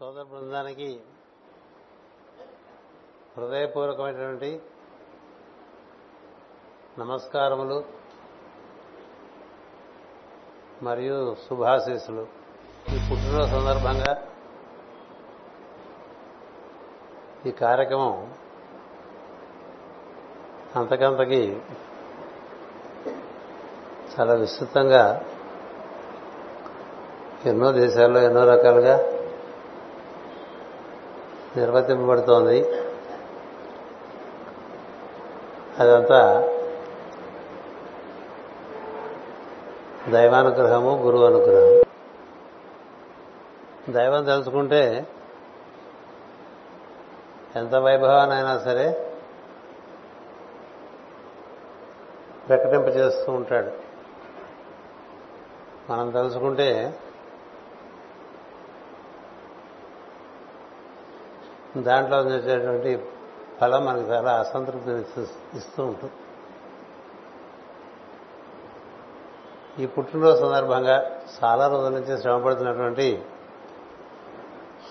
సోదర బృందానికి హృదయపూర్వకమైనటువంటి నమస్కారములు మరియు శుభాశీస్సులు. ఈ పుట్టినరోజు సందర్భంగా ఈ కార్యక్రమం అంతకంతకి చాలా విస్తృతంగా ఎన్నో దేశాల్లో ఎన్నో రకాలుగా నిర్వర్తింపబడుతోంది. అదంతా దైవానుగ్రహము గురువు అనుగ్రహం. దైవం తెలుసుకుంటే ఎంత వైభవానైనా సరే ప్రకటింప చేస్తూ ఉంటాడు. మనం తెలుసుకుంటే దాంట్లో వచ్చేటువంటి ఫలం మనకు చాలా అసంతృప్తిని ఇస్తూ ఉంటుంది. ఈ పుట్టినరోజు సందర్భంగా చాలా రోజుల నుంచి శ్రమపడుతున్నటువంటి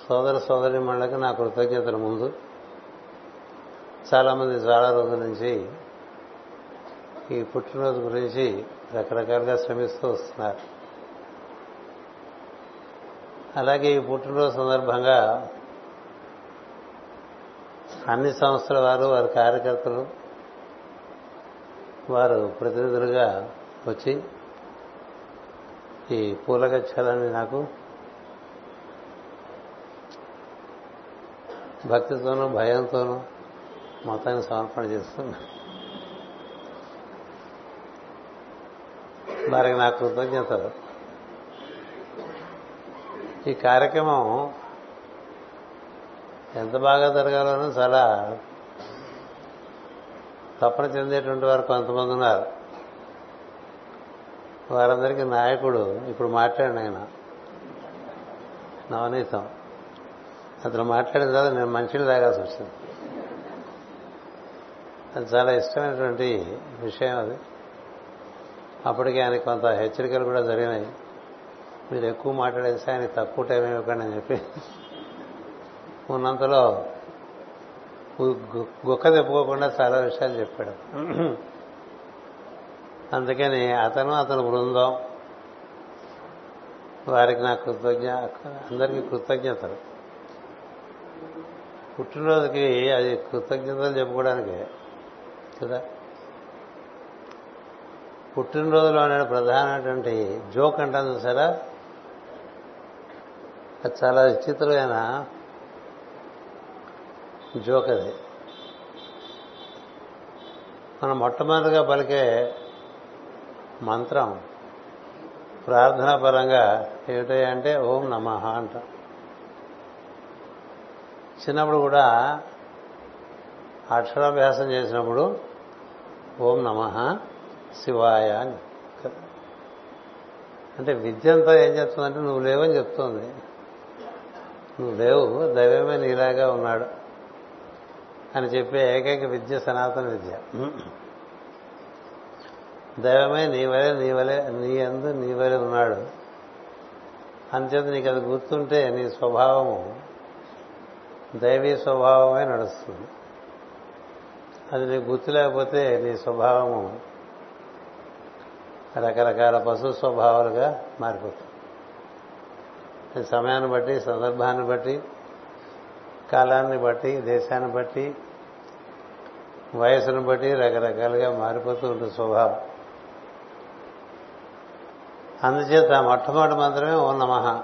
సోదర సోదరి మండలికి నా కృతజ్ఞతల ముందు. చాలామంది చాలా రోజుల నుంచి ఈ పుట్టినరోజు గురించి రకరకాలుగా శ్రమిస్తూ వస్తున్నారు. అలాగే ఈ పుట్టినరోజు సందర్భంగా అన్ని సంస్థల వారు వారి కార్యకర్తలు వారు ప్రతినిధులుగా వచ్చి ఈ పూలగచ్చాలని నాకు భక్తితోనూ భయంతోనూ మొత్తాన్ని సమర్పణ చేస్తున్నా. వారికి నా కృతజ్ఞతలు. ఈ కార్యక్రమం ఎంత బాగా జరగాలోనూ చాలా తపన చెందేటువంటి వారు కొంతమంది ఉన్నారు. వారందరికీ నాయకుడు ఇప్పుడు మాట్లాడిన ఆయన. నవనీతం. అతను మాట్లాడిన తర్వాత నేను మంచిని తాగాల్సి వచ్చింది. అది చాలా ఇష్టమైనటువంటి విషయం అది. అప్పటికే ఆయనకి కొంత హెచ్చరికలు కూడా జరిగినాయి. మీరు ఎక్కువ మాట్లాడేస్తే ఆయన తక్కువ టైం ఇవ్వకండి అని చెప్పి. ఉన్నంతలో గుక్క తెప్పుకోకుండా చాలా విషయాలు చెప్పాడు. అందుకని అతను అతను బృందం. వారికి నా కృతజ్ఞ అందరికీ కృతజ్ఞతలు. పుట్టినరోజుకి అది కృతజ్ఞతలు చెప్పుకోవడానికి కదా? పుట్టినరోజులో అనే ప్రధానటువంటి జోక్ అంటాను చూసారా? అది చాలా విచిత్రమైన జోక్ అది. మనం మొట్టమొదటిగా పలికే మంత్రం ప్రార్థనా పరంగా ఏమిటంటే అంటే ఓం నమ అంట. చిన్నప్పుడు కూడా అక్షరాభ్యాసం చేసినప్పుడు ఓం నమ శివాయ అని అంటే విద్య అంతా ఏం చెప్తుందంటే నువ్వు లేవని చెప్తుంది. నువ్వు లేవు దైవమే నీలాగా ఉన్నాడు. అని చెప్పే ఏకైక విద్య సనాతన విద్య. దైవమే నీ వలె నీ వలే నీ అందు నీ వలే ఉన్నాడు. అంతేత నీకు అది గుర్తుంటే నీ స్వభావము దైవీ స్వభావమే నడుస్తుంది. అది నీకు గుర్తు లేకపోతే నీ స్వభావము రకరకాల పశు స్వభావాలుగా మారిపోతుంది సమయాన్ని బట్టి సందర్భాన్ని బట్టి కాలాన్ని బట్టి దేశాన్ని బట్టి వయసును బట్టి రకరకాలుగా మారిపోతూ ఉంటుంది స్వభావం. అందుచేత మొట్టమొదటి మంత్రమే ఓ నమ.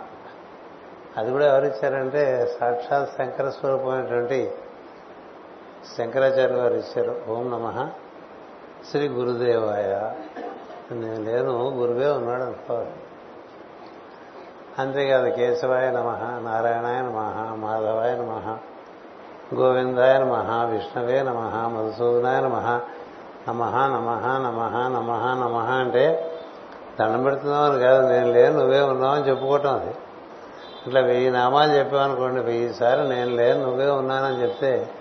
అది కూడా ఎవరిచ్చారంటే సాక్షాత్ శంకర స్వరూపమైనటువంటి శంకరాచార్య గారు ఇచ్చారు. ఓం నమ. శ్రీ గురుదేవాయ. నేను లేను గురువే ఉన్నాడు అనుకోవాలి. అంతేకాదు కేశవాయ నమ నారాయణాయ నమ మాధవాయ నమ. గోవిందాయ నమ విష్ణవే నమ మధుసూదనాయ నమ నమ నమ నమ నమ నమ అంటే దండం పెడుతున్నావు అని కాదు నేను లేను నువ్వే ఉన్నావు అని చెప్పుకోవటం అది. ఇట్లా వెయ్యి నామాలు చెప్పామనుకోండి వెయ్యిసారి నేను లేను నువ్వే ఉన్నానని చెప్తే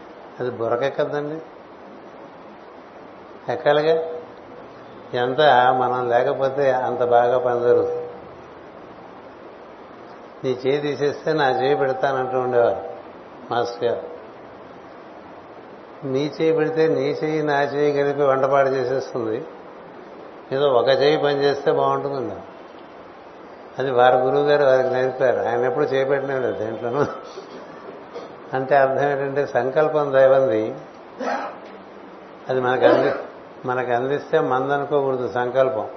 అది బురకెక్కద్దండి ఎక్కాలిగా? ఎంత మనం లేకపోతే అంత బాగా పని జరుగుతుంది. నీ చేయి తీసేస్తే నా చేయి పెడతానంటూ ఉండేవారు మాస్టర్ గారు. నీ చేయి పెడితే నీ చేయి నా చేయి కలిపి వంటపాటు చేసేస్తుంది. ఏదో ఒక చేయి పని చేస్తే బాగుంటుందండి. అది వారి గురువు గారు వారికి నేర్పారు. ఆయన ఎప్పుడు చేపెట్టిన లేదు దేంట్లోనూ. అంటే అర్థం ఏంటంటే సంకల్పం దైవంది. అది మనకు అంది మనకు అందిస్తే మందనుకోకూడదు సంకల్పం.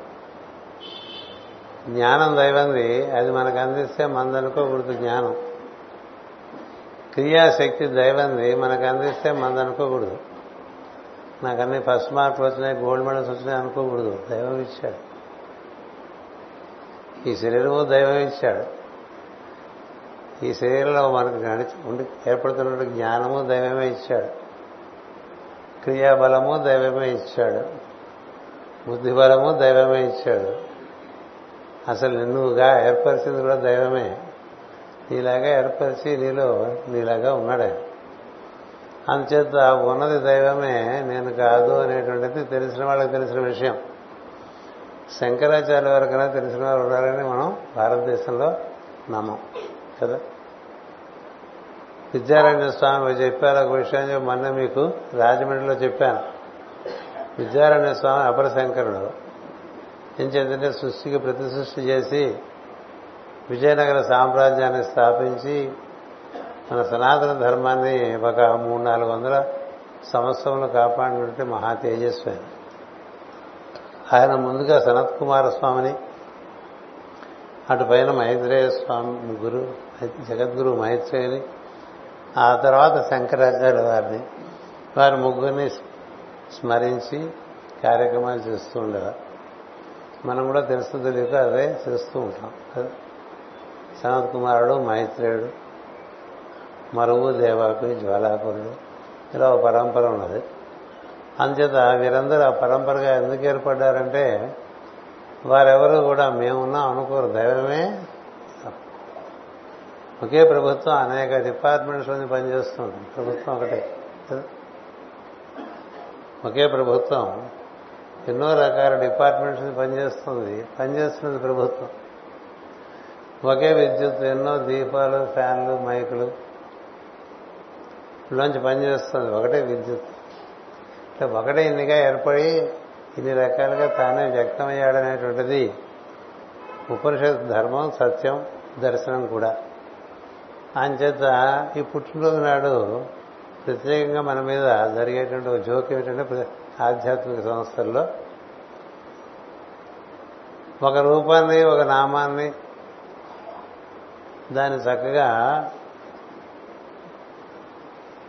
జ్ఞానం దైవంది. అది మనకు అందిస్తే మందనుకోకూడదు జ్ఞానం. క్రియాశక్తి దైవంది. మనకు అందిస్తే మందనుకోకూడదు నాకు అన్ని ఫస్ట్ మార్కులు వచ్చినాయి గోల్డ్ మెడల్స్ వచ్చినాయి అనుకోకూడదు. దైవం ఇచ్చాడు. ఈ శరీరము దైవం ఇచ్చాడు. ఈ శరీరంలో మనకు నడిచి ఉండి ఏర్పడుతున్న జ్ఞానము దైవమే ఇచ్చాడు. క్రియాబలము దైవమే ఇచ్చాడు. బుద్ధిబలము దైవమే ఇచ్చాడు. అసలు నిన్నుగా ఏర్పరిచింది కూడా దైవమే. నీలాగా ఏర్పరిచి నీలో నీలాగా ఉన్నాడే. అందుచేత ఉన్నది దైవమే నేను కాదు అనేటువంటిది తెలిసిన వాళ్ళకి తెలిసిన విషయం. శంకరాచార్య వరకైనా తెలిసిన వారు ఉన్నారని మనం భారతదేశంలో నమ్మం కదా? విద్యారణ్య స్వామి చెప్పారు ఒక విషయం మొన్న మీకు రాజమండ్రిలో చెప్పాను. విద్యారణ్య స్వామి అపర శంకరుడు. ఏం చేద్దంటే సృష్టికి ప్రతి సృష్టి చేసి విజయనగర సామ్రాజ్యాన్ని స్థాపించి మన సనాతన ధర్మాన్ని ఒక మూడు నాలుగు వందల సంవత్సరంలో కాపాడినట్టు మహా తేజస్వి ఆయన. ఆయన ముందుగా సనత్ కుమార స్వామిని అటు పైన మైత్రేయ స్వామి గురు జగద్గురు మైత్రేయుని ఆ తర్వాత శంకరాచార్య వారిని వారి ముగ్గురిని స్మరించి కార్యక్రమాలు చేస్తూ ఉండేవారు. మనం కూడా తెలుసు తెలియక అదే చేస్తూ ఉంటాం. కదా సనత్ కుమారుడు మైత్రేయుడు మరువు దేవాకు జ్వాలాకురుడు ఇలా ఒక పరంపర ఉన్నది. అందుచేత వీరందరూ ఆ పరంపరగా ఎందుకు ఏర్పడ్డారంటే వారెవరు కూడా మేమున్నాం అనుకోరు దైవమే ఒకే ప్రభుత్వం అనేక డిపార్ట్మెంట్స్లోని పనిచేస్తుంది ప్రభుత్వం ఒకటే ఒకే ప్రభుత్వం ఎన్నో రకాల డిపార్ట్మెంట్స్ని పనిచేస్తుంది. పనిచేస్తున్నది ప్రభుత్వం. ఒకే విద్యుత్ ఎన్నో దీపాలు ఫ్యాన్లు మైకులు. లోంచి పనిచేస్తుంది ఒకటే విద్యుత్. అంటే ఒకటే ఇన్నిగా ఏర్పడి ఇన్ని రకాలుగా తానే వ్యక్తమయ్యాడనేటువంటిది ఉపనిషత్ ధర్మం సత్యం దర్శనం కూడా. అంచేత ఈ పుట్టినరోజు నాడు ప్రత్యేకంగా మన మీద జరిగేటువంటి ఒక జోక్యం ఏంటంటే ఆధ్యాత్మిక సంస్థల్లో ఒక రూపాన్ని ఒక నామాన్ని దాన్ని చక్కగా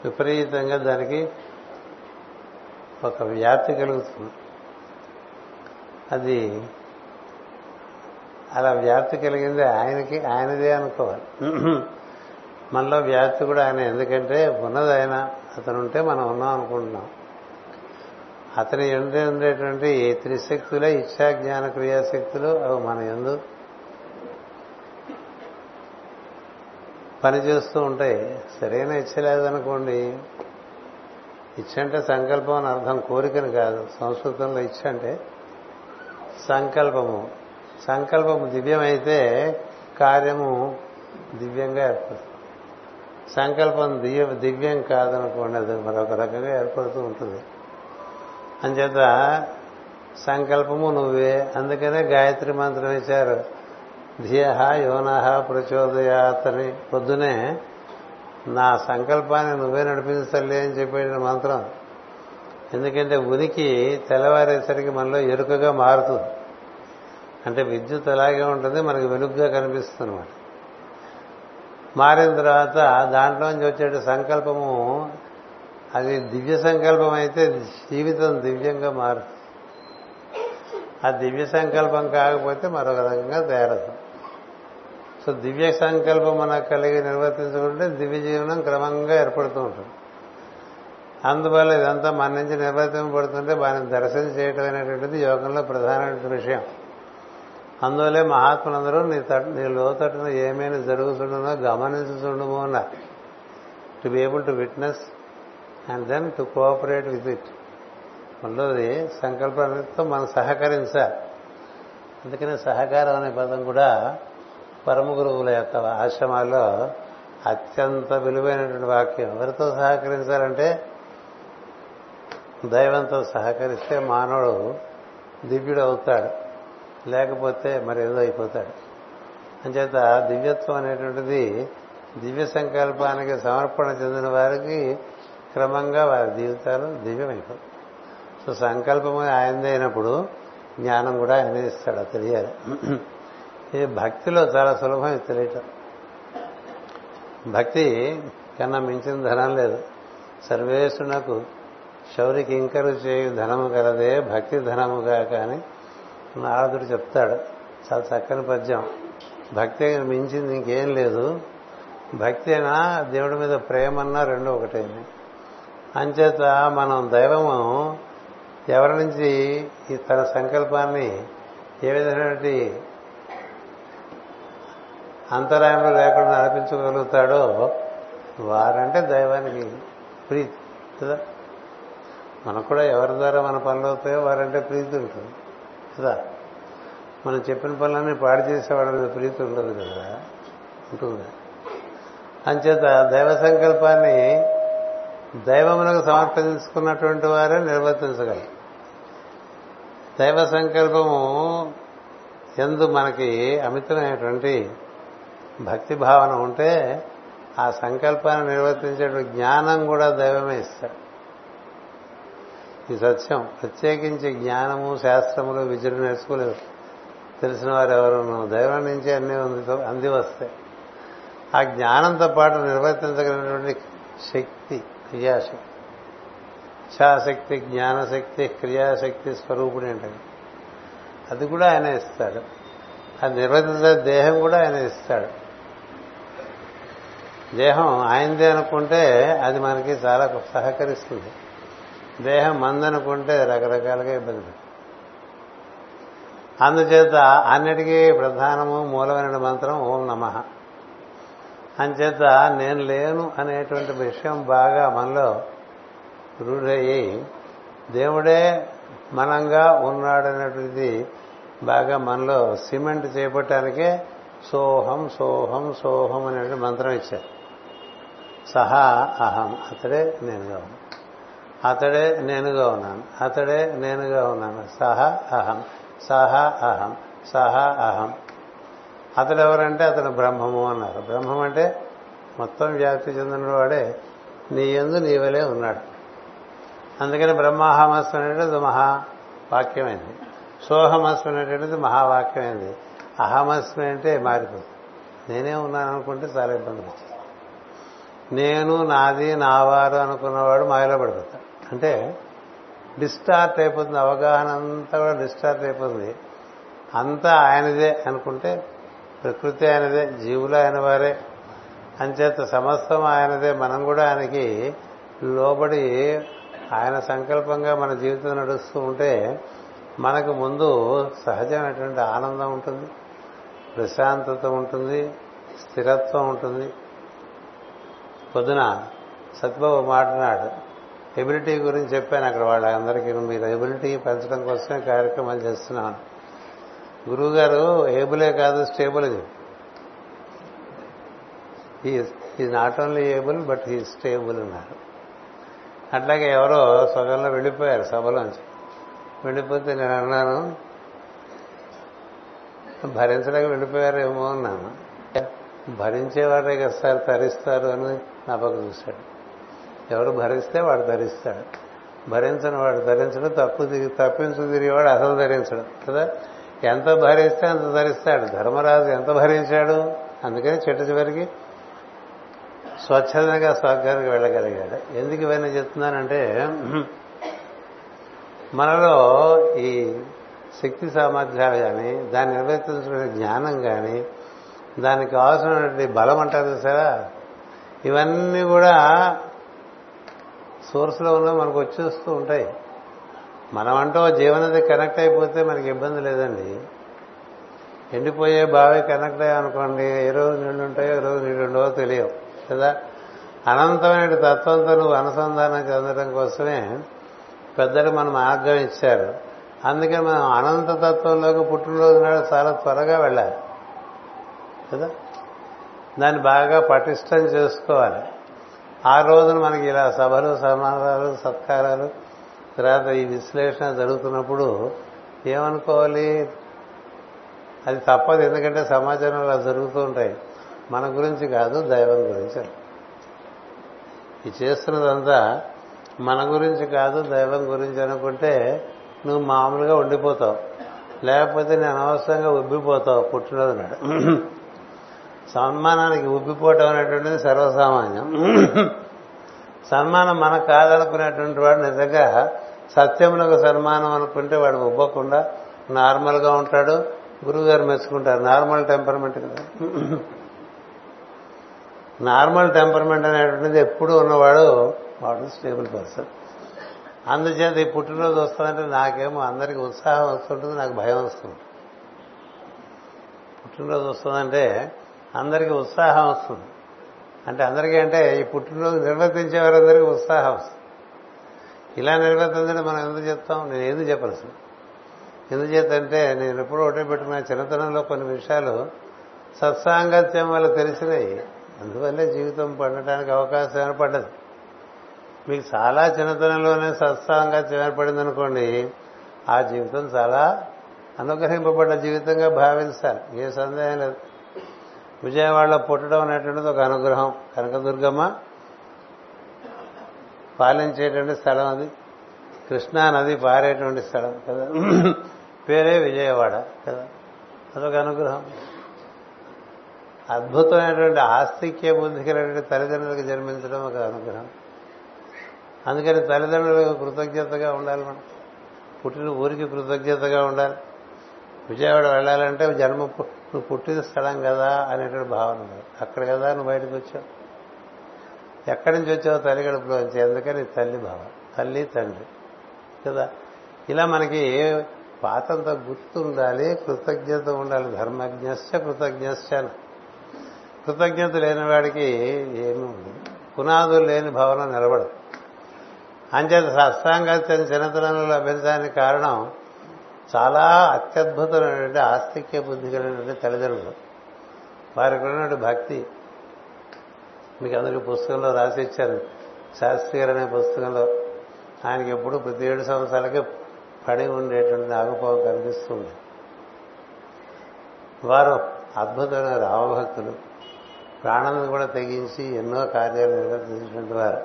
విపరీతంగా దానికి ఒక వ్యాప్తి కలుగుతుంది. అది అలా వ్యాప్తి కలిగింది ఆయనకి ఆయనదే అనుకోవాలి. మనలో వ్యాప్తి కూడా ఆయన ఎందుకంటే ఉన్నది ఆయన అతను ఉంటే మనం ఉన్నాం అనుకుంటున్నాం. అతని ఎందు ఉండేటువంటి త్రిశక్తులే ఇచ్చా జ్ఞాన క్రియాశక్తులు అవి మన ఎందు పనిచేస్తూ ఉంటాయి సరైన ఇచ్చ లేదనుకోండి ఇచ్చ అంటే సంకల్పం అని అర్థం కోరికని కాదు సంస్కృతంలో ఇచ్చ అంటే సంకల్పము. సంకల్పము దివ్యమైతే కార్యము దివ్యంగా ఏర్పడుతుంది. సంకల్పం దివ్య దివ్యం కాదనుకోండి అది మరొక రకంగా ఏర్పడుతూ ఉంటుంది. అంచేత సంకల్పము నువ్వే అందుకనే గాయత్రి మంత్రం ఇచ్చారు. ధియహ యోనహ ప్రచోదయాతని పొద్దునే నా సంకల్పాన్ని నువ్వే నడిపించలే అని చెప్పేట మంత్రం. ఎందుకంటే ఉనికి తెల్లవారేసరికి మనలో ఎరుకగా మారుతుంది. అంటే విద్యుత్ అలాగే ఉంటుంది మనకి వెలుగుగా కనిపిస్తుంది మారిన తర్వాత దాంట్లోంచి వచ్చే సంకల్పము అది దివ్య సంకల్పం అయితే జీవితం దివ్యంగా మారుతుంది. ఆ దివ్య సంకల్పం కాకపోతే మరొక రకంగా తయారవుతుంది. సో దివ్య సంకల్పం మనకు కలిగి నిర్వర్తించుకుంటే దివ్య జీవనం క్రమంగా ఏర్పడుతూ ఉంటుంది. అందువల్ల ఇదంతా మన నుంచి నిర్వర్తింపబడుతుంటే వారిని దర్శనం చేయటం అనేటువంటిది యోగంలో ప్రధానమైన విషయం. అందువల్లే మహాత్ములందరూ నీ తట నీ లోతట్టున ఏమైనా జరుగుతుండో గమనించుతుండము అన్నారు. To be able to witness and then to cooperate with it మనలోది సంకల్పంతో మనం సహకరించాలి. అందుకనే సహకారం అనే పదం కూడా పరమ గురువుల యొక్క ఆశ్రమాల్లో అత్యంత విలువైనటువంటి వాక్యం. ఎవరితో సహకరించాలంటే దైవంతో సహకరిస్తే మానవుడు దివ్యుడు అవుతాడు. లేకపోతే మరి ఏదో అయిపోతాడు. అంచేత దివ్యత్వం అనేటువంటిది దివ్య సంకల్పానికి సమర్పణ చెందిన వారికి క్రమంగా వారి జీవితాలు దివ్యమైపోతాయి. సో సంకల్పము ఆయనదే అయినప్పుడు జ్ఞానం కూడా ఆయనే ఇస్తాడు. తెలియాలి. ఇది భక్తిలో చాలా సులభం ఇది తెలియటం. భక్తి కన్నా మించిన ధనం లేదు. సర్వేశ్వరునకు శౌరికి ఇంకరు చేయు ధనము కలదే భక్తి ధనముగా కానీ నారదుడు చెప్తాడు. చాలా చక్కని పద్యం. భక్తి మించింది ఇంకేం లేదు. భక్తి అయినా దేవుడి మీద ప్రేమన్నా రెండు ఒకటే. అంచేత మనం దైవము ఎవరి నుంచి ఈ తన సంకల్పాన్ని ఏ విధమైనటువంటి అంతరాయంలో లేకుండా నడిపించగలుగుతాడో వారంటే దైవానికి ప్రీతి. కదా? మనకు కూడా ఎవరి ద్వారా మన పనులు అవుతాయో వారంటే ప్రీతి ఉంటుంది. కదా? మనం చెప్పిన పనులన్నీ పాడు చేసేవాడు మీద ప్రీతి ఉండదు కదా? ఉంటుంది. అంచేత దైవ సంకల్పాన్ని దైవములకు సమర్పించుకున్నటువంటి వారే నిర్వర్తించగలరు దైవ సంకల్పము ఎందు మనకి అమితమైనటువంటి భక్తి భావన ఉంటే ఆ సంకల్పాన్ని నిర్వర్తించేటువంటి జ్ఞానం కూడా దైవమే ఇస్తాడు. ఈ సత్యం ప్రత్యేకించి జ్ఞానము శాస్త్రములు విద్యలు నేర్చుకోలేదు. తెలిసిన వారు ఎవరు? దైవం నుంచి అన్ని అంది వస్తాయి. ఆ జ్ఞానంతో పాటు నిర్వర్తించగలిగినటువంటి శక్తి క్రియాశక్తి. ఇచ్ఛాశక్తి జ్ఞానశక్తి క్రియాశక్తి స్వరూపుడు ఏంటండి అది కూడా ఆయన ఇస్తాడు. అది నిర్వర్తించే దేహం కూడా ఆయన ఇస్తాడు. దేహం ఆయనదే అనుకుంటే అది మనకి చాలా సహకరిస్తుంది. దేహం మందనుకుంటే రకరకాలుగా ఇబ్బంది. అందుచేత అన్నిటికీ ప్రధానము మూలమైన మంత్రం ఓం నమ. అంచేత నేను లేను అనేటువంటి విషయం బాగా మనలో రూఢయ్యి దేవుడే మనంగా ఉన్నాడనేటువంటిది బాగా మనలో సిమెంట్ చేపట్టడానికే సోహం సోహం సోహం అనేటువంటి మంత్రం ఇచ్చారు. సహా అహం. అతడే నేనుగా ఉన్నాను. అతడే నేనుగా ఉన్నాను. అతడే నేనుగా ఉన్నాను. సహ అహం. సహ అహం. సహ అహం. అతడు ఎవరంటే అతను బ్రహ్మము అన్నారు. బ్రహ్మం అంటే మొత్తం వ్యాప్తి చెందిన వాడే నీ ఎందు నీవలే ఉన్నాడు. అందుకని బ్రహ్మాహమస్సు అనేటువంటిది మహావాక్యమైంది సోహమస్సు అనేటువంటిది మహావాక్యమైంది అహమస్మి అంటే మారిపోతుంది. నేనే ఉన్నాను అనుకుంటే చాలా ఇబ్బంది వచ్చింది నేను నాది నావారు అనుకున్నవాడు మాయలో పడిపోతాడు. అంటే డిస్టార్ట్ అయిపోతుంది అవగాహన అంతా కూడా డిస్టార్ట్ అయిపోతుంది. అంతా ఆయనదే అనుకుంటే ప్రకృతి ఆయనదే జీవులు ఆయన వారే. అంచేత సమస్తం ఆయనదే. మనం కూడా ఆయనకి లోబడి ఆయన సంకల్పంగా మన జీవితం నడుస్తూ ఉంటే మనకు ముందు సహజమైనటువంటి ఆనందం ఉంటుంది ప్రశాంతత ఉంటుంది స్థిరత్వం ఉంటుంది. పొద్దున సత్బాబు మాట్లాడు ఎబిలిటీ గురించి చెప్పాను అక్కడ వాళ్ళందరికీ. మీరు ఎబిలిటీ పెంచడం కోసమే కార్యక్రమాలు చేస్తున్నాను. గురువు గారు ఏబులే కాదు స్టేబుల్ ఇది is not only able but he stable అన్నారు. అట్లాగే ఎవరో సగంలో వెళ్ళిపోయారు సభలోంచి వెళ్ళిపోతే నేను అన్నాను భరించడానికి వెళ్ళిపోయారేమో అన్నాను. భరించేవాడే కదా సార్ తరిస్తారు అని నా పక్క చూశాడు. ఎవరు భరిస్తే వాడు ధరిస్తాడు. భరించని వాడు ధరించడం తప్పు తప్పించు తిరిగేవాడు అసలు ధరించడం కదా. ఎంత భరిస్తే అంత ధరిస్తాడు. ధర్మరాజు ఎంత భరించాడు? అందుకని చెట్టు చివరికి స్వచ్ఛందంగా స్వర్గానికి వెళ్ళగలిగాడు. ఎందుకు ఇవన్నీ చెప్తున్నానంటే మనలో ఈ శక్తి సామర్థ్యాలు కానీ దాన్ని నిర్వర్తించుకునే జ్ఞానం కానీ దానికి కావాల్సినటువంటి బలం అంటారు చూసారా? ఇవన్నీ కూడా సోర్స్లో ఉన్న మనకు వచ్చేస్తూ ఉంటాయి. మనమంటూ జీవనది కనెక్ట్ అయిపోతే మనకి ఇబ్బంది లేదండి. ఎండిపోయే బావి కనెక్ట్ అయ్యామనుకోండి ఏ రోజు నీళ్ళు ఉంటాయో ఏ రోజు నీళ్ళు ఉండవో తెలియవు కదా? అనంతమైన తత్వంతో నువ్వు అనుసంధానం చెందడం కోసమే పెద్దలు మన మార్గం ఇచ్చారు అందుకని మనం అనంత తత్వంలోకి పుట్టినరోజు నాడు చాలా త్వరగా వెళ్ళాలి. కదా? దాన్ని బాగా పటిష్టం చేసుకోవాలి. ఆ రోజున మనకి ఇలా సభలు సమాధానాలు సత్కారాలు తర్వాత ఈ విశ్లేషణ జరుగుతున్నప్పుడు ఏమనుకోవాలి? అది తప్పదు ఎందుకంటే సమాజంలో అలా జరుగుతూ ఉంటాయి. మన గురించి కాదు దైవం గురించి. ఈ చేస్తున్నదంతా మన గురించి కాదు దైవం గురించి అనుకుంటే నువ్వు మామూలుగా ఉండిపోతావు. లేకపోతే నేను అనవసరంగా ఉబ్బిపోతావు పుట్టినది నాడు. సన్మానానికి ఉబ్బిపోవటం అనేటువంటిది సర్వసామాన్యం. సన్మానం మనకు కాదనుకునేటువంటి వాడు నిజంగా సత్యములకు సన్మానం అనుకుంటే వాడు ఉబ్బకుండా నార్మల్గా ఉంటాడు. గురువు గారు మెచ్చుకుంటారు. నార్మల్ టెంపర్మెంట్ కదా. నార్మల్ టెంపర్మెంట్ అనేటువంటిది ఎప్పుడు ఉన్నవాడు వాడు స్టేబుల్ పర్సన్. అందుచేత ఈ పుట్టినరోజు వస్తుందంటే నాకేమో అందరికి ఉత్సాహం వస్తుంటుంది నాకు భయం వస్తుంది పుట్టినరోజు వస్తుందంటే అందరికీ ఉత్సాహం వస్తుంది. అంటే అందరికీ అంటే ఈ పుట్టినరోజు నిర్వర్తించే వారందరికీ ఉత్సాహం వస్తుంది. ఇలా నిర్వర్తించడం మనం ఎందుకు చెప్తాం? నేను ఎందుకు చెప్పాల్సింది ఎందుచేతంటే నేను ఎప్పుడూ ఒకటే పెట్టుకున్న చిన్నతనంలో కొన్ని విషయాలు సత్సాంగత్యం వల్ల తెలిసినాయి. అందువల్లే జీవితం పండటానికి అవకాశం ఏర్పడ్డది. మీకు చాలా చిన్నతనంలోనే సత్సాంగత్యం ఏర్పడింది అనుకోండి ఆ జీవితం చాలా అనుగ్రహింపబడ్డ జీవితంగా భావించాలి. ఏ సందేహం లేదు. విజయవాడలో పుట్టడం అనేటువంటిది ఒక అనుగ్రహం. కనకదుర్గమ్మ పాలించేటువంటి స్థలం అది. కృష్ణా నది పారేటువంటి స్థలం కదా. పేరే విజయవాడ కదా. అదొక అనుగ్రహం. అద్భుతమైనటువంటి ఆస్తిక్య బుద్ధి తల్లిదండ్రులకు జన్మించడం ఒక అనుగ్రహం. అందుకని తల్లిదండ్రులకు కృతజ్ఞతగా ఉండాలి మనం. పుట్టిన ఊరికి కృతజ్ఞతగా ఉండాలి. విజయవాడ వెళ్ళాలంటే జన్మ నువ్వు పుట్టిన స్థలం కదా అనేటువంటి భావన ఉంది. అక్కడ కదా నువ్వు బయటకు వచ్చావు? ఎక్కడి నుంచి వచ్చావు తల్లి గడుపులోంచి ఎందుకని తల్లి భావన తల్లి తండ్రి. కదా? ఇలా మనకి పాతంత గుర్తు ఉండాలి కృతజ్ఞత ఉండాలి. ధర్మజ్ఞశ్చ కృతజ్ఞశ్చ కృతజ్ఞత లేని వాడికి ఏమీ ఉండదు. పునాదులు లేని భవనం నిలబడదు. అంచేత సత్సాంగత్యం చిన్నతనంలో లభించడానికి కారణం చాలా అత్యద్భుతమైనటువంటి ఆస్తిక్య బుద్ధి కలిగినటువంటి తల్లిదండ్రులు. వారికి ఉన్నటువంటి భక్తి. మీకు అందరికీ పుస్తకంలో రాసి ఇచ్చారు శాస్త్రి గారు అనే పుస్తకంలో. ఆయనకి ఎప్పుడు ప్రతి ఏడు సంవత్సరాలకి పడి ఉండేటువంటి నాగపావు కనిపిస్తుంది. వారు అద్భుతమైన రామభక్తులు. ప్రాణాలను కూడా తెగించి ఎన్నో కార్యాలు నిర్వర్తించినటువంటి వారు.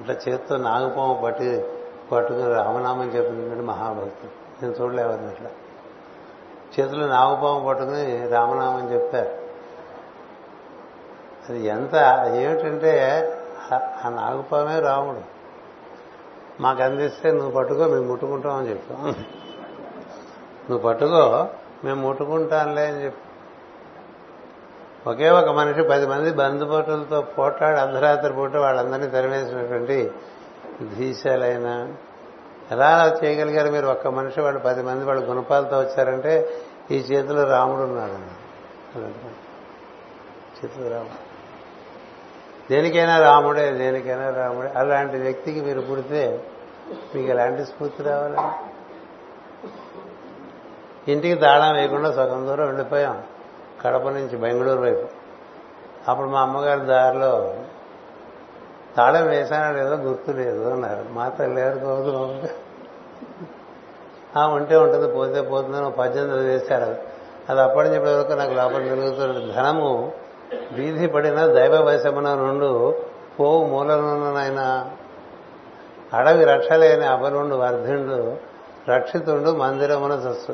ఇట్లా చేత్తో నాగపాము పట్టి పట్టుకుని రామనామం చెప్పినటువంటి మహాభక్తులు. నేను చూడలేవని ఇట్లా చేతిలో నాగపాము పట్టుకుని రామనామం చెప్పారు. అది ఎంత ఏమిటంటే ఆ నాగపామే రాముడు. మాకు అందిస్తే నువ్వు పట్టుకో మేము ముట్టుకుంటామని చెప్పాం. నువ్వు పట్టుకో మేము ముట్టుకుంటాంలే అని చెప్పి. ఒకే ఒక మనిషి పది మంది బంధుపోటులతో పోటాడు అర్ధరాత్రి పూట వాళ్ళందరినీ తరివేసినటువంటి ధీశాలైన ఎలా చేయగలిగారు మీరు? ఒక్క మనిషి వాళ్ళు పది మంది వాళ్ళు గుణపాలతో వచ్చారంటే ఈ చేతిలో రాముడు ఉన్నాడు చేతిలో రాముడు. దేనికైనా రాముడే దేనికైనా రాముడే. అలాంటి వ్యక్తికి మీరు పుడితే మీకు ఎలాంటి స్ఫూర్తి రావాలండి ఇంటికి తాళం వేయకుండా సగం దూరం వెళ్ళిపోయాం కడప నుంచి బెంగళూరు వైపు. అప్పుడు మా అమ్మగారి దారిలో తాళం వేశానో లేదో గుర్తు లేదు అన్నారు. మాత లేరు ఎవరికోదు ఆ ఉంటే ఉంటుంది పోతే పోతుందని పద్దెనిమిది వేశారు. అది అప్పటి చెప్పే వరకు నాకు లోపల తిరుగుతున్న ధనము వీధి పడిన దైవ వశమున నుండు పోవు మూలనున్ననైన అడవి రక్షలేని అబలుండు వర్ధిండు రక్షితుండు మందిరమున చస్తు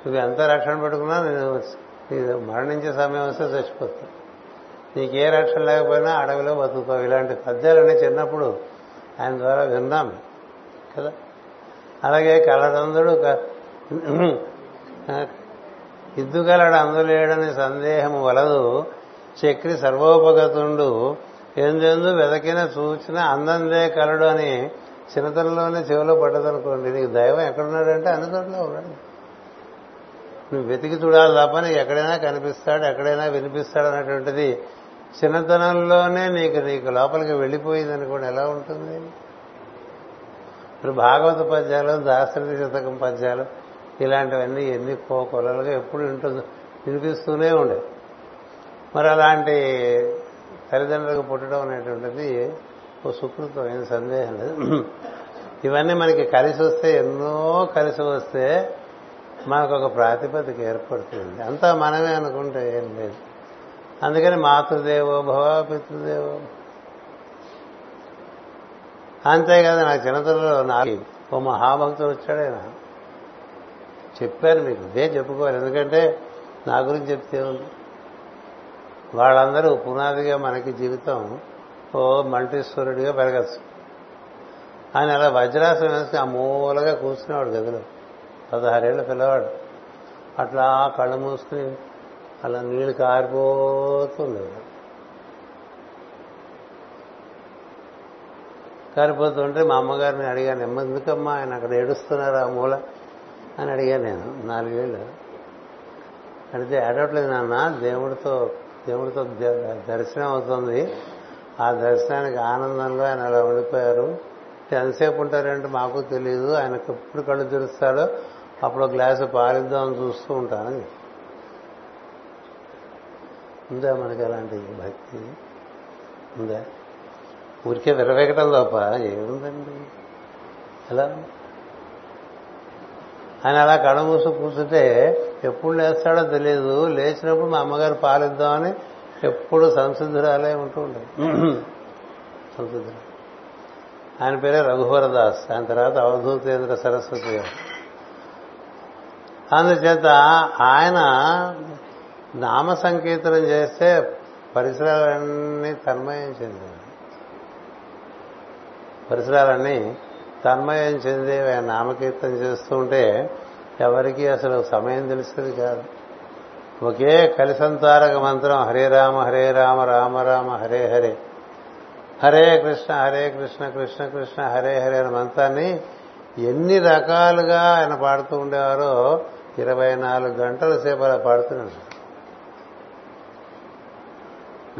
నువ్వు ఎంత రక్షణ పెట్టుకున్నా నేను మరణించే సమయం వస్తే చచ్చిపోతాను నీకే రక్షణ లేకపోయినా అడవిలో బతుకుతావు. ఇలాంటి పద్యాలన్నీ చిన్నప్పుడు ఆయన ద్వారా విన్నాం కదా. అలాగే కలడందుడు ఇద్దుగలడు అందులేడని సందేహము వలదు. చక్రి సర్వోపగతుండు. ఎందెందు వెదకిన సూచన అందందే కలడు అని చిన్నతనంలోనే చెవిలో పడ్డదనుకోండి. నీకు దైవం ఎక్కడున్నాడంటే అన్ని ఉన్నాడు. నువ్వు వెతికి చూడాలి తప్ప నీకు ఎక్కడైనా కనిపిస్తాడు ఎక్కడైనా వినిపిస్తాడు అనేటువంటిది చిన్నతనంలోనే నీకు నీకు లోపలికి వెళ్ళిపోయింది అనుకోండి ఎలా ఉంటుంది? ఇప్పుడు భాగవత పద్యాలు దాసరి శతకం పద్యాలు ఇలాంటివన్నీ ఎన్ని కొలలుగా ఎప్పుడు ఉంటుందో వినిపిస్తూనే ఉండే. మరి అలాంటి తల్లిదండ్రులకు పుట్టడం అనేటువంటిది ఓ సుకృతం ఏం సందేహం లేదు. ఇవన్నీ మనకి కలిసి వస్తే ఎన్నో కలిసి వస్తే మనకు ఒక ప్రాతిపదిక ఏర్పడుతుంది. అంతా మనమే అనుకుంటే ఏం లేదు. అందుకని మాతృదేవో భవ పితృదేవో. అంతేకాదు నాకు చిన్నతనంలో నాకు ఓ మహాభక్తుడు వచ్చాడు ఆయన. చెప్పారు మీకు ఇదే చెప్పుకోవాలి. ఎందుకంటే నా గురించి చెప్తే ఉంది వాళ్ళందరూ పునాదిగా మనకి జీవితం ఓ మల్టీశ్వరుడిగా పెరగచ్చు. ఆయన అలా వజ్రాసనం వేసుకుని ఆ మూలగా కూర్చునేవాడు గదిలో. పదహారేళ్ళ పిల్లవాడు. అట్లా కళ్ళు మూసుకుని అలా నీళ్ళు కారిపోతుంది. కారిపోతుంటే మా అమ్మగారిని అడిగాను ఎందుకమ్మా ఆయన అక్కడ ఏడుస్తున్నారు ఆ మూల? అని అడిగాను నేను నాలుగేళ్ళు. అడిగితే ఏడవట్లేదు నాన్న దేవుడితో దేవుడితో దర్శనం అవుతుంది. ఆ దర్శనానికి ఆనందంగా ఆయన అలా ఉండిపోయారు. ఎంతసేపు ఉంటారంటే మాకు తెలియదు ఆయనకు ఎప్పుడు కళ్ళు తెరుస్తాడో అప్పుడు గ్లాసు పాలిద్దామని చూస్తూ ఉంటాను. ఉందా మనకి అలాంటి భక్తి? ఉందా? ఊరికే విరవేగటం తప్ప ఏముందండి? ఎలా? ఆయన అలా కళ్ళ మూసు కూర్చుంటే ఎప్పుడు లేస్తాడో తెలియదు లేచినప్పుడు మా అమ్మగారు పాలిద్దామని ఎప్పుడు సంసిద్ధురాలే ఉంటూ ఉండేది సంసిద్ధురాలు. ఆయన పేరే రఘువరదాస్. ఆయన తర్వాత అవధూతేంద్ర సరస్వతి గారు. అందుచేత ఆయన నామ సంకీర్తనం చేస్తే పరిసరాలన్నీ తన్మయం చెందాయి పరిసరాలన్నీ తన్మయం చెంది ఆయన నామకీర్తన చేస్తూ ఉంటే ఎవరికి అసలు సమయం తెలిసేది కాదు. ఒకే కలిసంతారక మంత్రం హరే రామ హరే రామ రామ రామ హరే హరే. హరే కృష్ణ హరే కృష్ణ కృష్ణ కృష్ణ హరే హరే అనే మంత్రాన్ని ఎన్ని రకాలుగా ఆయన పాడుతూ ఉండేవారో ఇరవై నాలుగు గంటల సేపు అలా పాడుతున్నాడు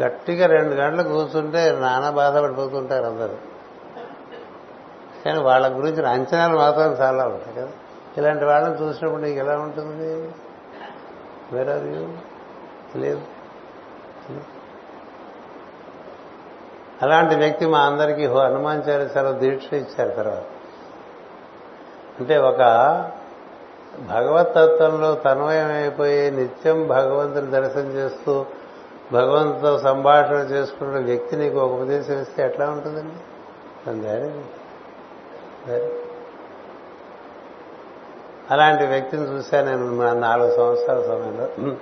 గట్టిగా రెండు గంటలు కూర్చుంటే నానా బాధపడిపోతుంటారు అందరూ. కానీ వాళ్ళ గురించి అంచనాలు మాత్రం చాలా ఉంటాయి కదా. ఇలాంటి వాళ్ళని చూసినప్పుడు నీకు ఎలా ఉంటుంది? వేరే లేదు అలాంటి వ్యక్తి మా అందరికీ హనుమాన్ చాలీసాలో దీక్ష ఇచ్చారు తర్వాత. అంటే ఒక భగవతత్వంలో అయిపోయి నిత్యం భగవంతుని దర్శనం చేస్తూ భగవంతుతో సంభాషణ చేసుకున్న వ్యక్తి నీకు ఒక ఉపదేశం ఇస్తే ఎట్లా ఉంటుందండి? ధైర్యం అలాంటి వ్యక్తిని చూశాను నేను నాలుగు సంవత్సరాల సమయంలో.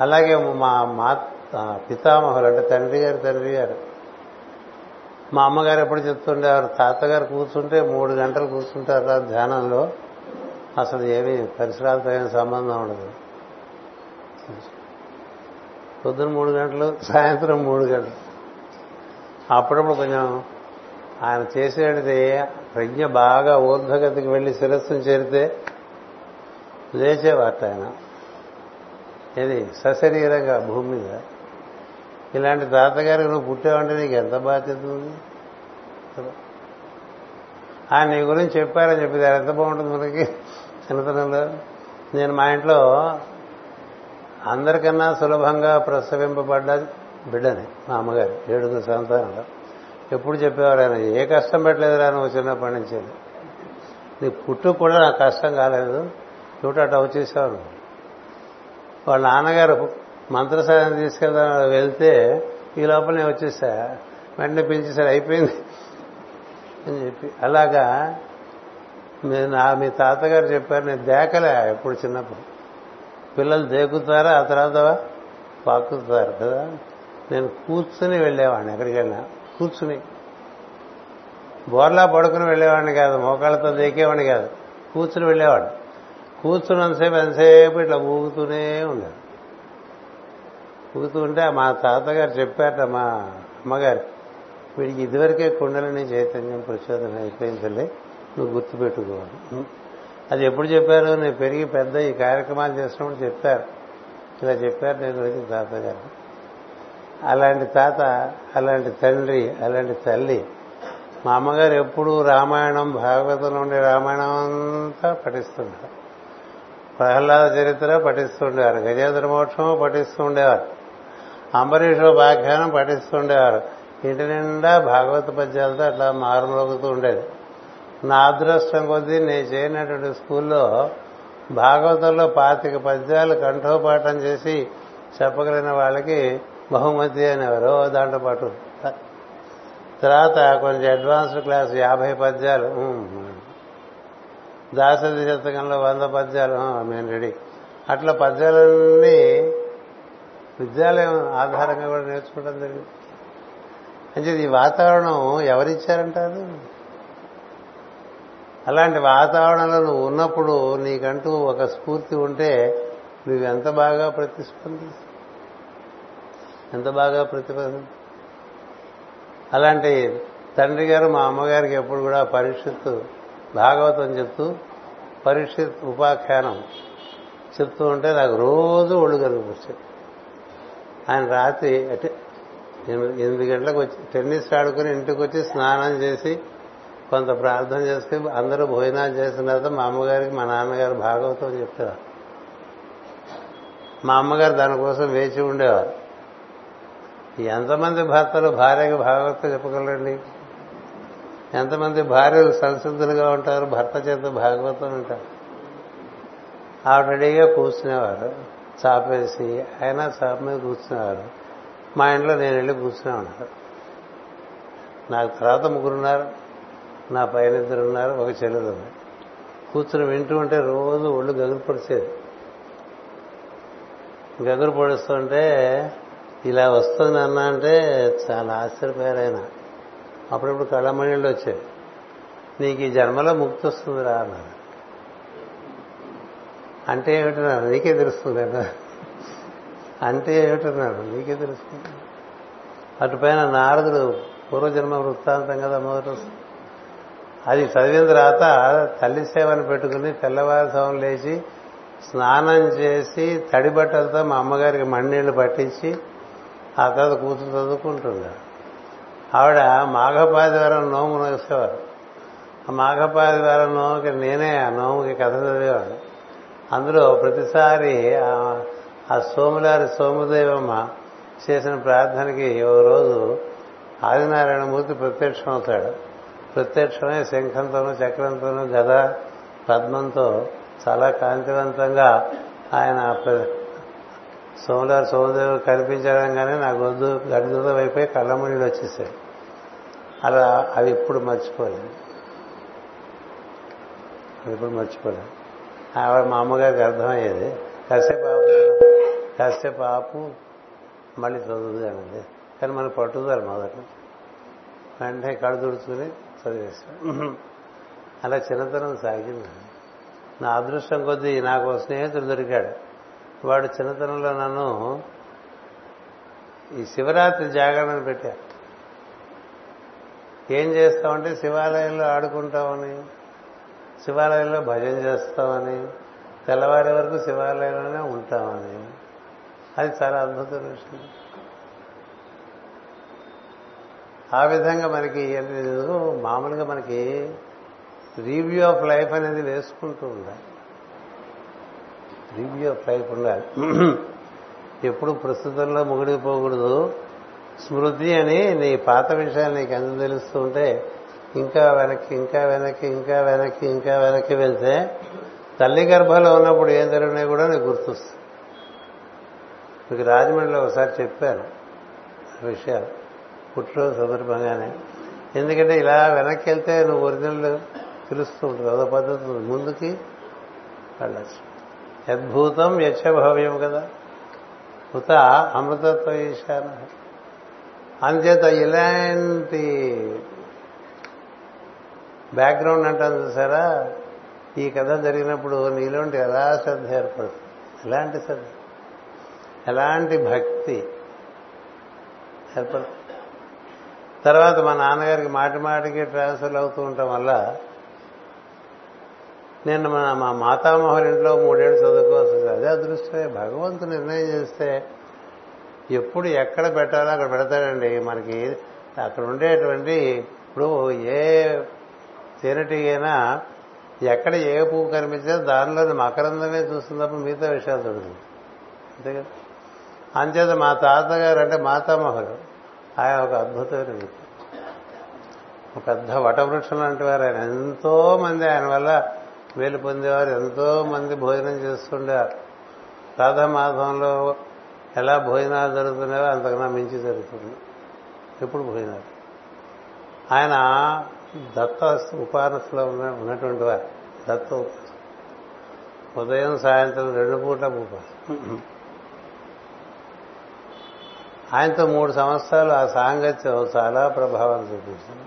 అలాగే మా మా పితామహులు అంటే తండ్రి గారు తండ్రి గారు. మా అమ్మగారు ఎప్పుడు చెప్తుండేవారు తాతగారు కూర్చుంటే మూడు గంటలు కూర్చుంటారు ధ్యానంలో. అసలు ఏమీ పరిసరాలతో ఏమి సంబంధం ఉండదు. పొద్దున మూడు గంటలు సాయంత్రం మూడు గంటలు. అప్పుడప్పుడు కొంచెం ఆయన చేసేది ప్రజ్ఞ బాగా ఊర్ధగతికి వెళ్ళి శిరస్సును చేరితే లేచేవాట ఆయన. ఇది సశరీరంగా భూమి మీద. ఇలాంటి తాతగారికి నువ్వు పుట్టావంటే నీకు ఎంత బాధ్యత ఉంది? ఆయన నీ గురించి చెప్పారని చెప్పి ఎంత బాగుంటుంది మనకి? చిన్నతనంలో. నేను మా ఇంట్లో అందరికన్నా సులభంగా ప్రసవింపబడ్డ బిడ్డని మా అమ్మగారు ఏడుగురు సంతానంలో. ఎప్పుడు చెప్పేవారు ఆయన ఏ కష్టం పెట్టలేదురా నువ్వు చిన్నప్పటి నుంచి? నీ పుట్టు కూడా నాకు కష్టం కాలేదు. చూట వచ్చేసేవారు వచ్చేసావు. వాళ్ళ నాన్నగారు మంత్రసాయం తీసుకెళ్దాం వెళ్తే ఈ లోపల నేను వచ్చేసా. వెంటనే పెంచేసారు అయిపోయింది. అని చెప్పి. అలాగా మీరు నా మీ తాతగారు చెప్పారు నేను దేకలే ఎప్పుడు చిన్నప్పుడు. పిల్లలు దేకుతారా ఆ తర్వాత పాకుతారు కదా. నేను కూర్చుని వెళ్ళేవాడిని ఎక్కడికి వెళ్ళినా కూర్చుని. బోర్లా పడుకుని వెళ్ళేవాడిని కాదు మోకాళ్ళతో దేకేవాడిని కాదు కూర్చుని వెళ్ళేవాడు కూర్చున్నంతసేపు ఎంతసేపు ఇట్లా ఊగుతూనే ఉండేది. ఊగుతూ ఉంటే మా తాతగారు చెప్పారట మా అమ్మగారు వీడికి ఇదివరకే కుండలని చైతన్యం ప్రచోదనం అయిపోయింది తల్లి నువ్వు గుర్తుపెట్టుకోవాలి అది ఎప్పుడు చెప్పారు? నేను పెరిగి పెద్ద ఈ కార్యక్రమాలు చేసినప్పుడు చెప్పారు. ఇలా చెప్పారు నేను గురించి తాతగారు. అలాంటి తాత అలాంటి తండ్రి అలాంటి తల్లి మా అమ్మగారు ఎప్పుడు రామాయణం భాగవతంలో ఉండే రామాయణం అంతా పఠిస్తుంటారు ప్రహ్లాద చరిత్ర పఠిస్తూ ఉండేవారు గజేంద్ర మోక్షం పఠిస్తూ ఉండేవారు అంబరీషోపాఖ్యానం పఠిస్తుండేవారు. ఇంటి నిండా భాగవత పద్యాలతో అట్లా మారుమోగుతూ ఉండేది. నా అదృష్టం కొద్దీ నేను చేయనటువంటి స్కూల్లో భాగవతంలో పాతిక పద్యాలు కంఠోపాఠం చేసి చెప్పగలిగిన వాళ్ళకి బహుమతి అనేవారు దాంట్లో పాటు తర్వాత కొంచెం అడ్వాన్స్డ్ క్లాస్ యాభై పద్యాలు దాసరి శతకంలో వంద పద్యాలు మేము రెడీ అట్లా పద్యాలన్నీ విద్యాలయం ఆధారంగా కూడా నేర్చుకోవడం జరిగింది. అంటే ఈ వాతావరణం ఎవరిచ్చారంటారు అలాంటి వాతావరణంలో నువ్వు ఉన్నప్పుడు నీకంటూ ఒక స్ఫూర్తి ఉంటే నువ్వెంత బాగా ప్రతిస్పంది ఎంత బాగా ప్రతిపద అలాంటి తండ్రి గారు మా అమ్మగారికి ఎప్పుడు కూడా పరీక్షిత్తు భాగవతం చెప్తూ పరీక్షిత్ ఉపాఖ్యానం చెప్తూ ఉంటే నాకు రోజు ఒళ్ళు కనిపించేది ఆయన రాత్రి అంటే ఎనిమిది గంటలకు వచ్చి టెన్నిస్ ఆడుకుని ఇంటికి వచ్చి స్నానం చేసి కొంత ప్రార్థన చేస్తే అందరూ భోజనాలు చేసిన తర్వాత మా అమ్మగారికి మా నాన్నగారు భాగవతం చెప్పేవారు మా అమ్మగారు దానికోసం వేచి ఉండేవారు. ఎంతమంది భర్తలు భార్యకి భాగవతం చెప్పగలరండి? ఎంతమంది భార్యలు సంసిద్ధులుగా ఉంటారు భర్త చేత భాగవతం ఉంటారు ఆవిడ రెడీగా కూర్చునేవారు చాపేసి ఆయన చాప మీద కూర్చునేవారు. మా ఇంట్లో నేను వెళ్ళి కూర్చునే ఉన్నారు నాకు తర్వాత ముగ్గురున్నారు నా పైన ఇద్దరు ఉన్నారు ఒక చెల్లెలు ఉంది కూర్చుని వింటూ ఉంటే రోజు ఒళ్ళు గగురు పొడిచేది. గగురు పొడుస్తుంటే ఇలా వస్తుంది అన్న అంటే చాలా ఆశ్చర్యపోయారు ఆయన అప్పుడప్పుడు కళ్ళమణిళ్ళు వచ్చాయి. నీకు ఈ జన్మలో ముక్తి వస్తుందిరా అన్నారు అంటే ఏమిటన్నారు నీకే తెలుస్తుంది అన్నారు అంటే ఏమిటన్నారు నీకే తెలుస్తుంది. అటుపైన నారదుడు పూర్వజన్మ వృత్తాంతం కదా మొదట వస్తుంది. అది చదివిన తర్వాత తల్లి సేవను పెట్టుకుని తెల్లవారుసం లేచి స్నానం చేసి తడి బట్టలతో మా అమ్మగారికి మಣ್ಣీళ్ళు పట్టించి ఆ తర్వాత కూతురు చదువుకుంటున్నారు ఆవిడ మాఘపాదివారం నోము నోసేవారు. ఆ మాఘపాదివారం నోముకి నేనే ఆ నోముకి కథ చదివేవాడు అందులో ప్రతిసారి ఆ సోములారి సోమదేవమ్మ చేసిన ప్రార్థనకి ఓ రోజు ఆదినారాయణమూర్తి ప్రత్యక్షం అవుతాడు ప్రత్యక్షమై శంఖంతోనూ చక్రంతోనూ గద పద్మంతో చాలా కాంతివంతంగా ఆయన సోమవారు సోమదేవుడు కనిపించడంగానే నాకు గొద్దు గడిదూరం అయిపోయి కళ్ళమణిలు వచ్చేసాయి. అలా అవి ఇప్పుడు మర్చిపోలేదు. అది ఇప్పుడు మర్చిపోలేదు. ఆవిడ మా అమ్మగారికి అర్థమయ్యేది కాసేపు ఆపు కాసేపు ఆపు మళ్ళీ చదువుదానండి కానీ మనకు పట్టుదల మొదట వెంటనే కళ్ళు తుడుచుకుని చదివేశాడు అలా చిన్నతనం సాగింది. నా అదృష్టం కొద్దీ నాకు స్నేహితుడు దొరికాడు. వాడు చిన్నతనంలో నన్ను ఈ శివరాత్రి జాగరణ పెట్టారు. ఏం చేస్తామంటే శివాలయంలో ఆడుకుంటామని శివాలయంలో భజన చేస్తామని తెల్లవారి వరకు శివాలయంలోనే ఉంటామని. అది చాలా అద్భుతమైన విషయం. ఆ విధంగా మనకి ఎందుకు మామూలుగా మనకి రివ్యూ ఆఫ్ లైఫ్ అనేది వేసుకుంటూ ఉండాలి. రివ్యూ ఆఫ్ లైఫ్ ఉండాలి. ఎప్పుడు ప్రస్తుతంలో ముగిడిపోకూడదు స్మృతి అని నీ పాత విషయాలు నీకు ఎంత తెలుస్తూ ఉంటే ఇంకా వెనక్కి ఇంకా వెనక్కి ఇంకా వెనక్కి ఇంకా వెనక్కి వెళ్తే తల్లి గర్భంలో ఉన్నప్పుడు ఏం జరిగినాయి కూడా నీకు గుర్తొస్తుంది. మీకు రాజమండ్రిలో ఒకసారి చెప్పాను విషయాలు. పుట్టినరోజు సందర్భంగానే. ఎందుకంటే ఇలా వెనక్కి వెళ్తే నువ్వు ఒరిజినల్ తెలుస్తూ ఉంటుంది అదో పద్ధతి ముందుకి వెళ్ళచ్చు. యద్భూతం యక్షభవ్యం కదా. ఉత అమృతత్వ ఈశాన. అందుచేత ఇలాంటి బ్యాక్గ్రౌండ్ అంటాను చూసారా? ఈ కథ జరిగినప్పుడు నీలోంటి ఎలా శ్రద్ధ ఏర్పడుతుంది? ఎలాంటి శ్రద్ధ? ఎలాంటి భక్తి ఏర్పడుతుంది? తర్వాత మా నాన్నగారికి మాటి మాటికి ట్రాన్స్ఫర్ అవుతూ ఉండటం వల్ల నేను మన మా మాతామహుల ఇంట్లో మూడేళ్ళు చదువుకోవాల్సి వస్తుంది అదే అదృష్టమే. భగవంతుడు నిర్ణయం చేస్తే ఎప్పుడు ఎక్కడ పెట్టాలో అక్కడ పెడతాడండి. మనకి అక్కడ ఉండేటువంటి ఇప్పుడు ఏ తేనెటీగైనా ఎక్కడ ఏ పువ్వు కనిపించినా దానిలోని మకరందమే చూస్తున్నప్పుడు మిగతా విషయాలు చూడదు. అంతే కదా? అంచేత మా తాతగారు అంటే మాతామహుడు ఆయన ఒక అద్భుతమైన వ్యక్తి. ఒక పెద్ద వటవృక్షం లాంటి వారు ఆయన. ఎంతో మంది ఆయన వల్ల వేలు పొందేవారు ఎంతో మంది భోజనం చేస్తుండేవారు. రాధామాధవంలో ఎలా భోజనాలు జరుగుతున్నాయో అంతకన్నా మించి జరుగుతుంది. ఎప్పుడు భోజనాలు? ఆయన దత్త ఉపాసనలో ఉన్నటువంటి వారు. దత్త ఉపాసన. ఉదయం సాయంత్రం రెండు పూట ఉపాసన. ఆయనతో మూడు సంవత్సరాలు ఆ సాంగత్యం చాలా ప్రభావం చూపించింది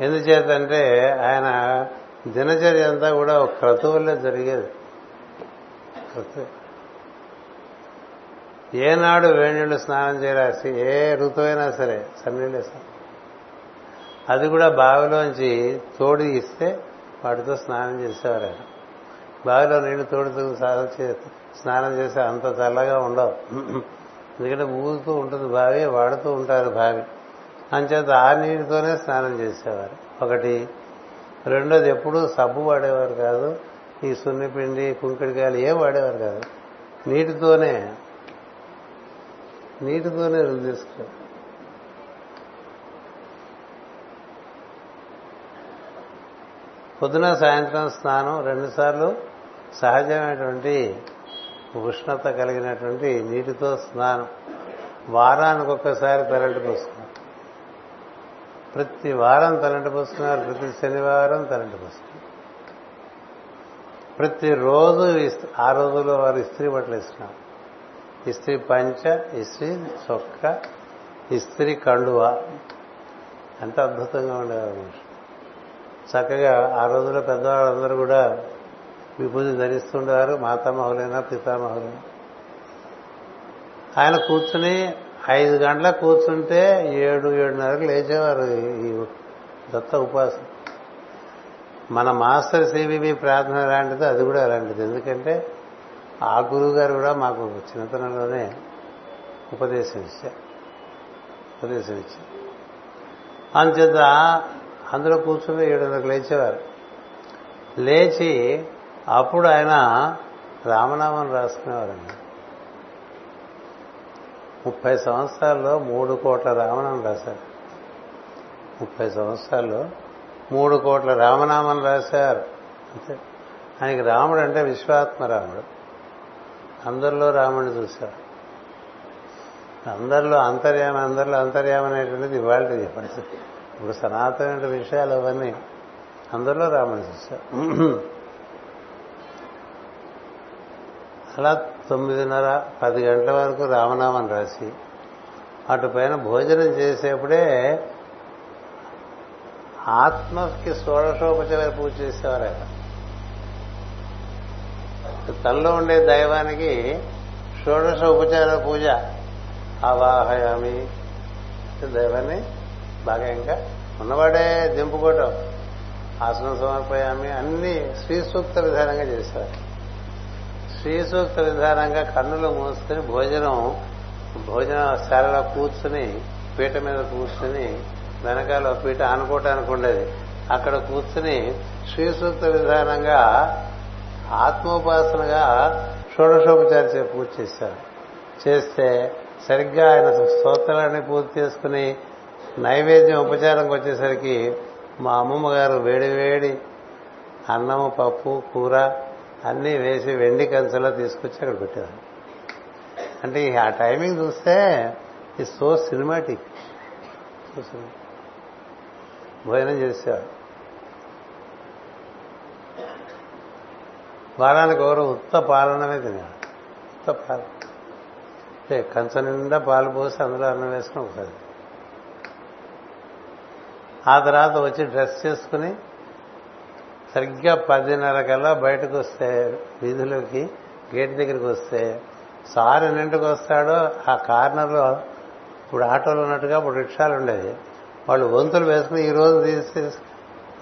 ఎందుచేతంటే ఆయన దినచర్య అంతా కూడా ఒక క్రతువుల్లో జరిగేది. క్రతువు. ఏనాడు వేణీళ్ళు స్నానం చేయాల్సి ఏ ఋతువైనా సరే సన్నీళ్ళే స్నానం అది కూడా బావిలోంచి తోడు ఇస్తే వాటితో స్నానం చేసేవారు ఆయన. బావిలో నీళ్ళు తోడుతూ స్నానం స్నానం చేస్తే అంత చల్లగా ఉండవు. ఎందుకంటే ఊగుతూ ఉంటుంది బావి వాడుతూ ఉంటారు బావి. అంచేత ఆ నీటితోనే స్నానం చేసేవారు. ఒకటి. రెండోది ఎప్పుడూ సబ్బు వాడేవారు కాదు. ఈ సున్నిపిండి కుంకుడికాయలు ఏం వాడేవారు కాదు. నీటితోనే నీటితోనే రుచి పొద్దున సాయంత్రం స్నానం రెండుసార్లు సహజమైనటువంటి ఉష్ణత కలిగినటువంటి నీటితో స్నానం. వారానికి ఒక్కసారి తలంటి పోసుకున్నారు ప్రతి వారం తలంటి పోసుకున్నారు ప్రతి శనివారం తలంటి పోసుకున్నారు ప్రతిరోజు ఇస్- ఆ రోజుల్లో వారు ఇస్త్రీ బట్టలు ఇస్తున్నారు ఇస్త్రీ పంచ ఇస్త్రీ చొక్క ఇస్త్రీ కండువ. ఎంత అద్భుతంగా ఉండేవారు చక్కగా ఆ రోజుల్లో పెద్దవాళ్ళందరూ కూడా విభూతి ధరిస్తుండేవారు మాతామహులైనా పితామహులైనా. ఆయన కూర్చుని ఐదు గంటల కూర్చుంటే ఏడు ఏడున్నరకు లేచేవారు ఈ దత్త ఉపాసన మన మాస్టర్ సివివి ప్రార్థన లాంటిది అది కూడా అలాంటిది ఎందుకంటే ఆ గురువు గారు కూడా మాకు చిన్నతనంలోనే ఉపదేశం ఇచ్చారు. ఉపదేశం ఇచ్చారు. అందుచేత అందులో కూర్చుని ఏడున్నరకు లేచేవారు. లేచి అప్పుడు ఆయన రామనామం రాసుకునేవారండి. ముప్పై సంవత్సరాల్లో మూడు కోట్ల రామనామం రాశారు. ముప్పై సంవత్సరాల్లో మూడు కోట్ల రామనామం రాశారు. అంతే. ఆయనకి రాముడు అంటే విశ్వాత్మ రాముడు. అందరిలో రాముడిని చూశారు. అందరిలో అంతర్యామి అందరిలో అంతర్యామి అనేటువంటిది ఇవాళ పరిస్థితి ఇప్పుడు సనాతన విషయాలు అవన్నీ అందరిలో రాముడిని చూశారు. అలా తొమ్మిదిన్నర పది గంటల వరకు రామనామం రాసి అటు పైన భోజనం చేసేప్పుడే ఆత్మకి షోడశోపచార పూజ చేసేవారు ఆయన. తనలో ఉండే దైవానికి షోడశోపచార పూజ. అవాహయామి దైవాన్ని బాగా ఇంకా ఉన్నవాడే దింపుకోవటం. ఆసనం సమర్పయామి. అన్ని శ్రీ సూక్త విధానంగా చేసేవారు. శ్రీ సూక్త విధానంగా కన్నులు మూసుకుని భోజనం భోజనశాలలో కూర్చుని పీట మీద కూర్చుని వెనకాల పీట ఆనుకోవటానికి ఉండేది. అక్కడ కూర్చుని శ్రీ సూక్త విధానంగా ఆత్మోపాసనగా షోడశోపచారి పూజ చేశారు. చేస్తే సరిగ్గా ఆయన స్తోత్రాన్ని పూర్తి చేసుకుని నైవేద్యం ఉపచారంకి వచ్చేసరికి మా అమ్మమ్మ గారు వేడి వేడి అన్నము పప్పు కూర అన్నీ వేసి వెండి కంచెలో తీసుకొచ్చి అక్కడ పెట్టారు అంటే ఆ టైమింగ్ చూస్తే ఈ సో సినిమాటిక్. భోజనం చేసేవాడు వారానికి ఎవరు ఉత్త పాలనమే తినేవాడు ఉత్త పాలన. అంటే కంచ నిండా పాలు పోసి అందులో అన్నం వేసుకుని ఒకసారి. ఆ తర్వాత వచ్చి డ్రెస్ చేసుకుని సరిగ్గా పదిన్నర కల్లా బయటకు వస్తే వీధిలోకి గేట్ దగ్గరికి వస్తే సార్ ఎన్నింటికి వస్తాడో ఆ కార్నర్లో ఇప్పుడు ఆటోలు ఉన్నట్టుగా ఇప్పుడు రిక్షాలు ఉండేవి. వాళ్ళు వంతులు వేసుకుని ఈ రోజు తీసి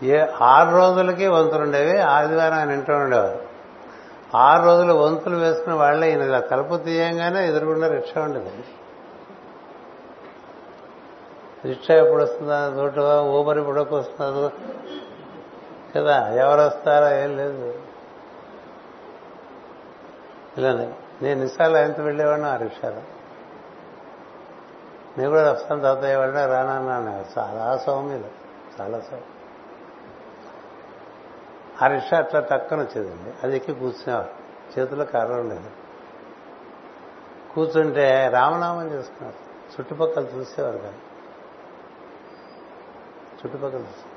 ఏ ఆరు రోజులకి వంతులు ఉండేవి ఆదివారం ఆయన ఇంట్లో ఉండేవారు. ఆరు రోజులు వంతులు వేసుకుని వాళ్ళే ఈయన ఇలా తలుపు తీయంగానే ఎదురుగుండా రిక్షా ఉండేది. రిక్షా ఎప్పుడు వస్తుందా? చోటు ఊబర్ ఇప్పుడు వస్తుందో? కదా ఎవరు వస్తారో ఏం లేదు. ఇలానే నేను నిసార్లు ఆయనతో వెళ్ళేవాడిని ఆ రిక్షాలో. నేను కూడా వస్తాను తర్వాత ఏవాడినా రానన్నాను చాలా సౌమ్యులు చాలా సౌమ్యం ఆ రిక్షా అట్లా టక్కన వచ్చేదండి. అది ఎక్కి కూర్చునేవారు. చేతిలో కర్ర ఉండేది కూర్చుంటే రామనామం చేసుకున్నారు. చుట్టుపక్కల చూసేవారు కానీ చుట్టుపక్కల చూసే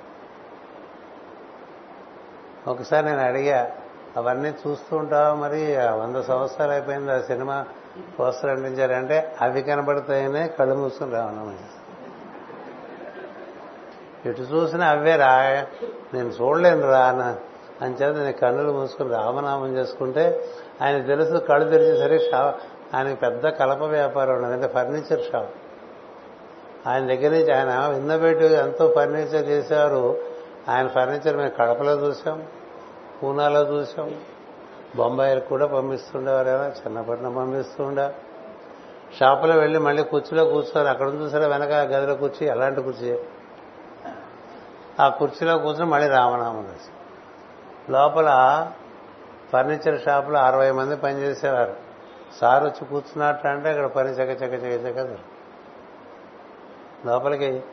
ఒకసారి నేను అడిగా అవన్నీ చూస్తూ ఉంటావా మరి? వంద సంవత్సరాలు అయిపోయింది ఆ సినిమా పోస్టర్ అంటించారంటే అవి కనబడతాయనే కళ్ళు మూసుకుని రావణం ఎటు చూసినా అవే రా నేను చూడలేను రా అని చేత నేను కన్నులు మూసుకుని రామనామం చేసుకుంటే ఆయన తెలుసు కళ్ళు తెరిచేసరికి షాప్ ఆయనకి పెద్ద కలప వ్యాపారం ఉన్నది అంటే ఫర్నిచర్ షాప్. ఆయన దగ్గర నుంచి ఆయన విన్నబెట్టి ఎంతో ఫర్నిచర్ చేశారు ఆయన ఫర్నిచర్ మేము కడపలో చూసాం పూనాలో చూసాం. బొంబాయిలు కూడా పంపిస్తుండేవారు ఎలా చిన్నపట్నం పంపిస్తుండే. షాపులో వెళ్ళి మళ్ళీ కుర్చీలో కూర్చొని అక్కడ చూసారా వెనక గదిలో కూర్చి ఎలాంటి కుర్చీ. ఆ కుర్చీలో కూర్చొని మళ్ళీ రామనామం రాసి లోపల ఫర్నిచర్ షాపులో అరవై మంది పనిచేసేవారు. సార్ వచ్చి కూర్చున్నట్టు అంటే ఇక్కడ పని చక చక చక చక లోపలికి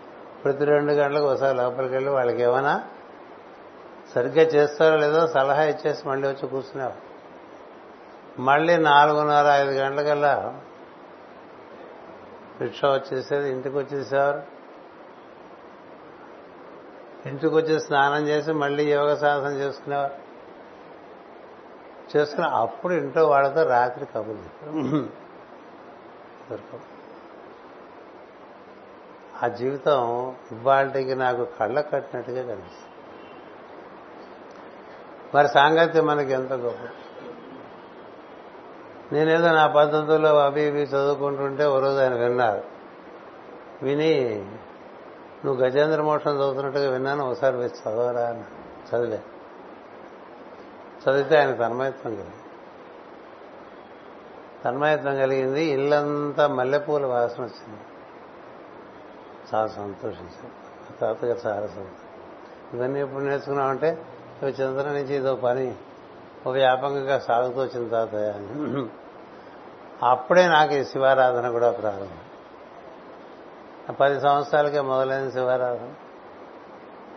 ప్రతి రెండు గంటలకు ఒకసారి లోపలికి వెళ్ళి వాళ్ళకి ఏమైనా సరిగ్గా చేస్తారో లేదో సలహా ఇచ్చేసి మళ్ళీ వచ్చి కూర్చునేవారు. మళ్ళీ నాలుగున్నర ఐదు గంటలకల్లా రిక్షా వచ్చేసేది ఇంటికి వచ్చేసేవారు. ఇంటికి వచ్చి స్నానం చేసి మళ్ళీ యోగ సాధన చేసుకునేవారు. చేసుకుని అప్పుడు ఇంట్లో వాళ్ళతో రాత్రి కబుర్లు ఆ జీవితం ఇవాళకి నాకు కళ్ళ కట్టినట్టుగా కనిపిస్తుంది. మరి సాంగత్యం మనకి ఎంత గొప్ప. నేనేదో నా పద్ధతుల్లో అవి ఇవి చదువుకుంటుంటే ఓ రోజు ఆయన విన్నారు. విని నువ్వు గజేంద్ర మోక్షం చదువుతున్నట్టుగా విన్నాను ఒకసారి వచ్చి చదవరా అని చదివే చదివితే ఆయన తన్మయత్వం కలిగింది. తన్మయత్వం కలిగింది. ఇల్లంతా మల్లెపూల వాసన వచ్చింది. చాలా సంతోషించాను తాతగారు చాలా సంతోషం. ఇవన్నీ ఎప్పుడు నేర్చుకున్నామంటే ఇవి చంద్ర నుంచి ఇదో పని ఒక వ్యాపకంగా సాగుతూ వచ్చిన తాతయ్య అని. అప్పుడే నాకు ఈ శివారాధన కూడా ప్రారంభం. పది సంవత్సరాలకే మొదలైన శివారాధన.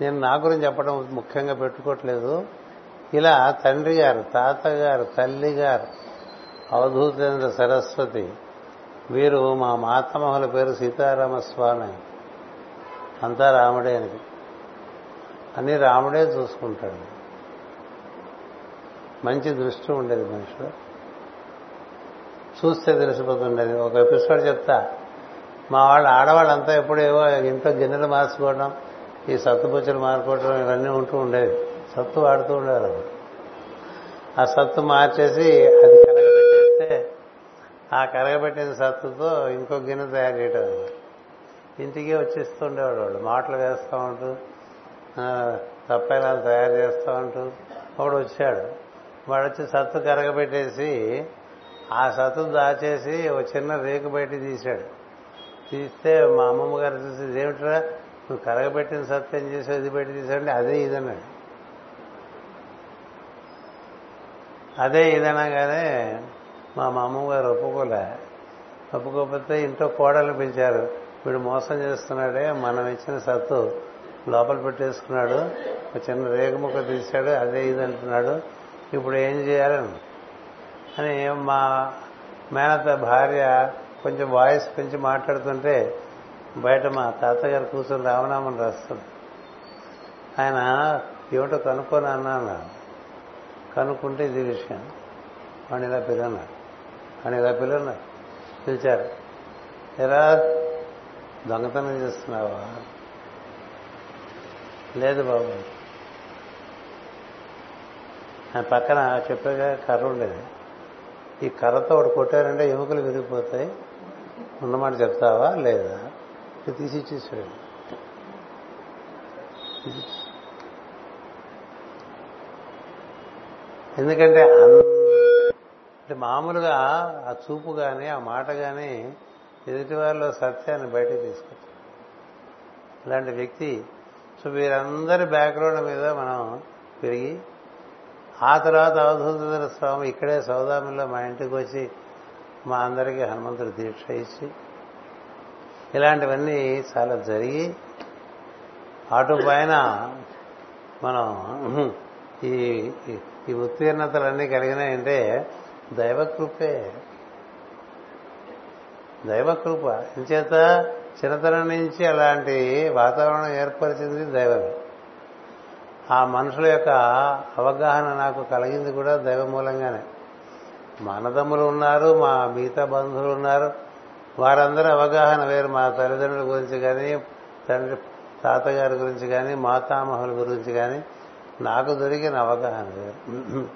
నేను నా గురించి చెప్పడం ముఖ్యంగా పెట్టుకోవట్లేదు. ఇలా తండ్రి గారు తాతగారు తల్లి గారు అవధూతేంద్ర సరస్వతి వీరు మా మాతమహుల పేరు సీతారామస్వామి. అంతా రాముడే అని. అన్ని రాముడే చూసుకుంటాడు. మంచి దృష్టి ఉండేది మనుషులు చూస్తే తెలిసిపోతుండేది. ఒక ఎపిసోడ్ చెప్తా. మా వాళ్ళు ఆడవాళ్ళంతా ఎప్పుడేవో ఇంట్లో గిన్నెలు మార్చుకోవడం ఈ సత్తుపుచ్చలు మార్చుకోవడం ఇవన్నీ ఉంటూ ఉండేవి. సత్తు వాడుతూ ఉండేవారు ఆ సత్తు మార్చేసి అది కరగబెట్టేస్తే ఆ కరగబెట్టిన సత్తుతో ఇంకో గిన్నె తయారు చేయటం ఇంటికే వచ్చేస్తుండేవాడు వాళ్ళు మాటలు వేస్తూ ఉంటూ తప్పేలాలు తయారు చేస్తూ ఉంటూ ఒకడు వచ్చాడు. వాడు వచ్చి సత్తు కరగబెట్టేసి ఆ సత్తు దాచేసి ఒక చిన్న రేకు బయట తీశాడు. తీస్తే మా అమ్మమ్మ గారు చూసి ఇదేమిట్రా? నువ్వు కరగబెట్టిన సత్తు ఏం చేసావు? ఇది బయట తీసాడంటే అదే ఇదన్నాడు. అదే ఇదనగానే మా మామూలు గారు ఒప్పుకోలే. ఒప్పుకోకపోతే ఇంట్లో కోడలు పిలిచారు. వీడు మోసం చేస్తున్నాడే మనం ఇచ్చిన సత్తు లోపల పెట్టేసుకున్నాడు ఒక చిన్న రేగుముక్క తీశాడు అదే ఇది అంటున్నాడు ఇప్పుడు ఏం చేయాలని అని మా మేనత భార్య కొంచెం వాయిస్ పెంచి మాట్లాడుతుంటే బయట మా తాతగారు కూర్చొని రామనామని రాస్తుంది ఆయన ఏమిటో కనుక్కొని అన్నాను కనుక్కుంటే ఇది విషయం. వాడిని ఇలా పిల్లన్నారు వాడిని ఇలా పిల్లన్నారు పిలిచారు. ఎలా దొంగతనం చేస్తున్నావా? లేదు బాబు. ఆ పక్కన చెప్పగా కర్ర ఉండేది. ఈ కర్రతో ఒకటి కొట్టారంటే ఎముకలు విరిగిపోతాయి. ఉన్నమాట చెప్తావా? లేదా? తీసి ఇచ్చేసాడు ఎందుకంటే అంటే మామూలుగా ఆ చూపు కానీ ఆ మాట కానీ ఎదుటి వారిలో సత్యాన్ని బయటకు తీసుకొచ్చారు. ఇలాంటి వ్యక్తి సో వీరందరి బ్యాక్గ్రౌండ్ మీద మనం పెరిగి ఆ తర్వాత అవధూతుల స్వామి ఇక్కడే సౌదామిలో మా ఇంటికి వచ్చి మా అందరికీ హనుమంతుడు దీక్ష ఇచ్చి ఇలాంటివన్నీ చాలా జరిగి అటు పైన మనం ఈ ఈ ఉత్తీర్ణతలన్నీ కలిగినాయంటే దైవకృపే. దైవకృప. ఇంచేత చిన్నతనం నుంచి అలాంటి వాతావరణం ఏర్పరిచింది దైవమే. ఆ మనుషుల యొక్క అవగాహన నాకు కలిగింది కూడా దైవ మూలంగానే. మనదమ్ములు ఉన్నారు మా మిగతా బంధువులు ఉన్నారు. వారందరూ అవగాహన వేరు. మా తల్లిదండ్రుల గురించి కానీ తండ్రి తాతగారి గురించి కానీ మాతామహుల గురించి కానీ నాకు దొరికిన అవగాహన వేరు.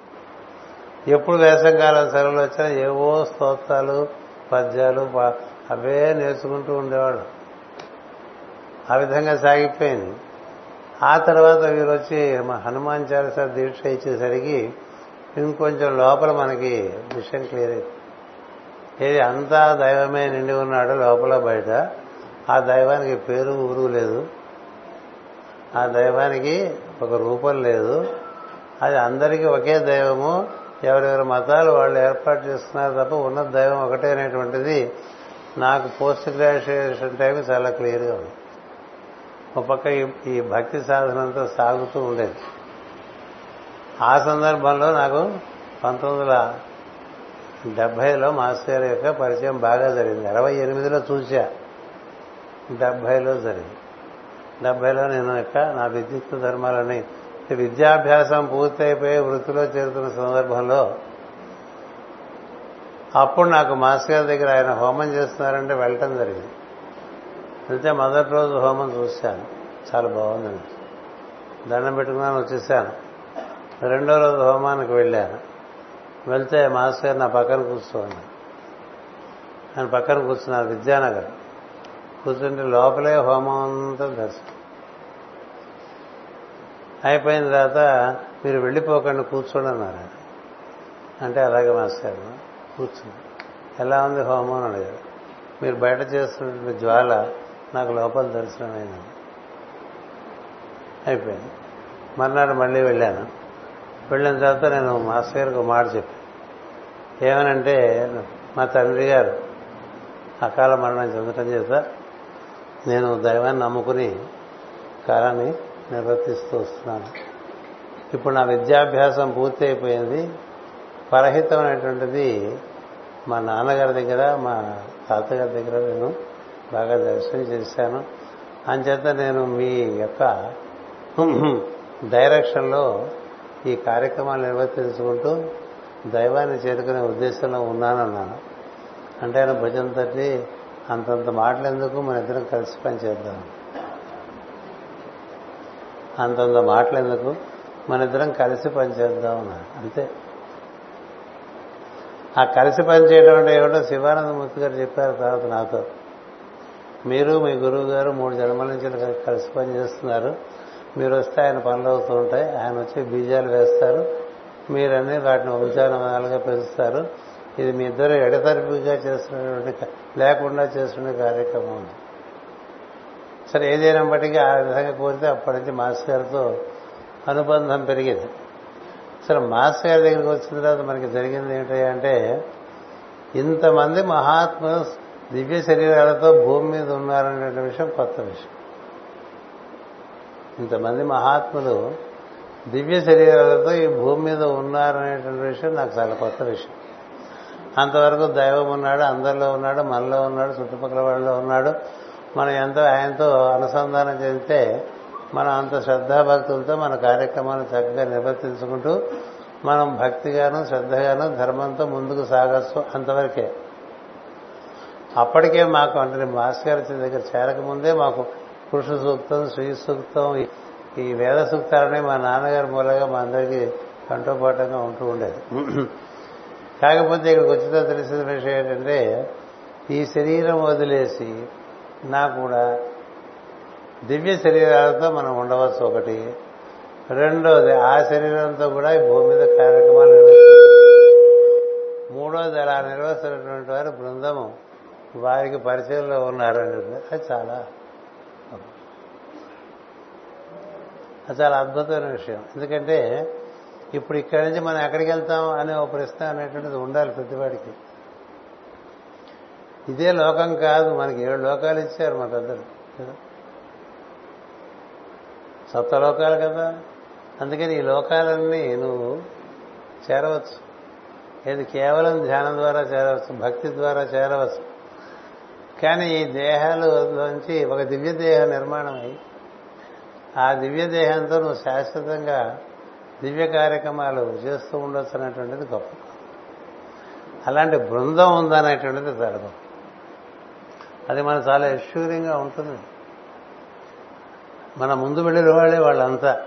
ఎప్పుడు వేసంకాలం సెలవులు వచ్చినా ఏవో స్తోత్రాలు పద్యాలు అవే నేర్చుకుంటూ ఉండేవాడు ఆ విధంగా సాగిపోయింది. ఆ తర్వాత వీరు వచ్చి హనుమాన్ చాలీస దీక్ష ఇచ్చేసరికి ఇంకొంచెం లోపల మనకి విషయం క్లియర్ అయింది. ఏది అంతా దైవమే నిండి ఉన్నాడు లోపల బయట. ఆ దైవానికి పేరు ఊరు లేదు. ఆ దైవానికి ఒక రూపం లేదు. అది అందరికీ ఒకే దైవము. ఎవరెవరి మతాలు వాళ్ళు ఏర్పాటు చేసుకున్నారు తప్ప ఉన్న దైవం ఒకటే అనేటువంటిది నాకు పోస్ట్ గ్రాడ్యుయేషన్ టైం చాలా క్లియర్గా ఉంది. ఒక పక్క ఈ భక్తి సాధనంతో సాగుతూ ఉండేది. ఆ సందర్భంలో నాకు పంతొమ్మిది వందల డెబ్బైలో మాస్టర్ యొక్క పరిచయం బాగా జరిగింది. అరవై ఎనిమిదిలో చూసా డెబ్బైలో జరిగింది. డెబ్బైలో నేను యొక్క నా విద్యుత్ ధర్మాలని విద్యాభ్యాసం పూర్తయిపోయి వృత్తిలో చేరుతున్న సందర్భంలో అప్పుడు నాకు మాస్టర్ గారి దగ్గర ఆయన హోమం చేస్తున్నారంటే వెళ్ళటం జరిగింది. వెళ్తే మొదటి రోజు హోమం చూశాను. చాలా బాగుందండి దండం పెట్టుకున్నాను వచ్చేసాను. రెండో రోజు హోమానికి వెళ్ళాను. వెళ్తే మాస్టర్ గారు నా పక్కన కూర్చోండి. ఆయన పక్కన కూర్చున్నారు విద్యానగర్. కూర్చుంటే లోపలే హోమం అంతా దర్శనం. అయిపోయిన తర్వాత మీరు వెళ్ళిపోకండి కూర్చోండి అన్నారు. అంటే అలాగే మాస్టర్ కూర్చుని ఎలా ఉంది హోమం అని అడిగారు. మీరు బయట చేస్తున్న జ్వాల నాకు లోపల దర్శనం అయింది అయిపోయింది. మర్నాడు మళ్ళీ వెళ్ళాను. వెళ్ళిన తర్వాత నేను మాస్టర్ గారికి ఒక మాట చెప్పాను. ఏమనంటే మా తండ్రి గారు అకాల మరణం చెందటం చేత నేను దైవాన్ని నమ్ముకుని కాలాన్ని నిర్వర్తిస్తూ వస్తున్నాను. ఇప్పుడు నా విద్యాభ్యాసం పూర్తి అయిపోయింది పరహితం అనేటువంటిది మా నాన్నగారి దగ్గర మా తాతగారి దగ్గర నేను బాగా దర్శనం చేశాను. అంచేత నేను మీ యొక్క డైరెక్షన్లో ఈ కార్యక్రమాలు నిర్వర్తించుకుంటూ దైవాన్ని చేరుకునే ఉద్దేశంలో ఉన్నానన్నాను. అంటే ఆయన భుజం తట్టి అంతంత మాటలు ఎందుకు? మన ఇద్దరం కలిసి పనిచేద్దాం అంతంత మాటలు ఎందుకు మన ఇద్దరం కలిసి పనిచేద్దాం అన్నారు. అంతే. ఆ కలిసి పనిచేయడం అంటే ఏమిటో శివానందమూర్తి గారు చెప్పారు తర్వాత నాతో. మీరు మీ గురువు గారు మూడు జన్మల నుంచి కలిసి పనిచేస్తున్నారు. మీరు వస్తే ఆయన పనులు అవుతూ ఉంటాయి. ఆయన వచ్చి బీజాలు వేస్తారు. మీరన్నీ వాటిని ఉద్యానవనాలుగా పెంచుతారు. ఇది మీ ఇద్దరు ఎడతరిపిగా చేస్తున్నటువంటి లేకుండా చేస్తున్న కార్యక్రమం సరే ఏదైనప్పటికీ ఆ విధంగా కోరితే అప్పటి నుంచి మాస్టర్ గారితో అనుబంధం పెరిగింది. సరే మాస్టర్ గారి దగ్గరికి వచ్చిన తర్వాత మనకి జరిగింది ఏంటంటే ఇంతమంది మహాత్ములు దివ్య శరీరాలతో భూమి మీద ఉన్నారనే విషయం కొత్త విషయం. ఇంతమంది మహాత్ములు దివ్య శరీరాలతో ఈ భూమి మీద ఉన్నారనేటువంటి విషయం నాకు చాలా కొత్త విషయం. అంతవరకు దైవం ఉన్నాడు అందరిలో ఉన్నాడు మనలో ఉన్నాడు చుట్టుపక్కల వాళ్ళలో ఉన్నాడు మనం ఎంతో ఆయనతో అనుసంధానం చెందితే మనం అంత శ్రద్ధాభక్తులతో మన కార్యక్రమాన్ని చక్కగా నిర్వర్తించుకుంటూ మనం భక్తిగాను శ్రద్ధగాను ధర్మంతో ముందుకు సాగచ్చు అంతవరకే. అప్పటికే మాకు అంటే మాస్ గారి దగ్గర చేరకముందే మాకు పురుష సూక్తం శ్రీ సూక్తం ఈ వేద సూక్తాలనే మా నాన్నగారి మూలంగా మా అందరికీ కంటోపాఠంగా ఉంటూ ఉండేది. కాకపోతే ఇక్కడికి వచ్చిన తెలిసిన విషయం ఏంటంటే ఈ శరీరం వదిలేసి నా కూడా దివ్య శరీరాలతో మనం ఉండవచ్చు ఒకటి. రెండోది ఆ శరీరంతో కూడా ఈ భూమి మీద కార్యక్రమాలు నిర్వహిస్తారు మూడోది అలా నిర్వహిస్తున్నటువంటి వారు బృందము. వారికి పరిచయంలో ఉన్నారని అది చాలా అది చాలా అద్భుతమైన విషయం. ఎందుకంటే ఇప్పుడు ఇక్కడి నుంచి మనం ఎక్కడికి వెళ్తాం అనే ఒక ప్రశ్న అనేటువంటిది ఉండాలి ప్రతివాడికి ఇదే లోకం కాదు మనకి ఏడు లోకాలు ఇచ్చారు మా పెద్దలు. కదా? సప్త లోకాలు కదా? అందుకని ఈ లోకాలన్నీ నువ్వు చేరవచ్చు. ఏది కేవలం ధ్యానం ద్వారా చేరవచ్చు భక్తి ద్వారా చేరవచ్చు. కానీ ఈ దేహాలలోంచి ఒక దివ్య దేహ నిర్మాణం అయి ఆ దివ్య దేహంతో నువ్వు శాశ్వతంగా దివ్య కార్యక్రమాలు చేస్తూ ఉండొచ్చు అనేటువంటిది గొప్ప. అలాంటి బృందం ఉందనేటువంటిది చాలా గొప్ప అది మనకు చాలా ఎష్యూరింగ్గా ఉంటుంది. మన ముందు వెళ్ళిన వాళ్ళే వాళ్ళంతా.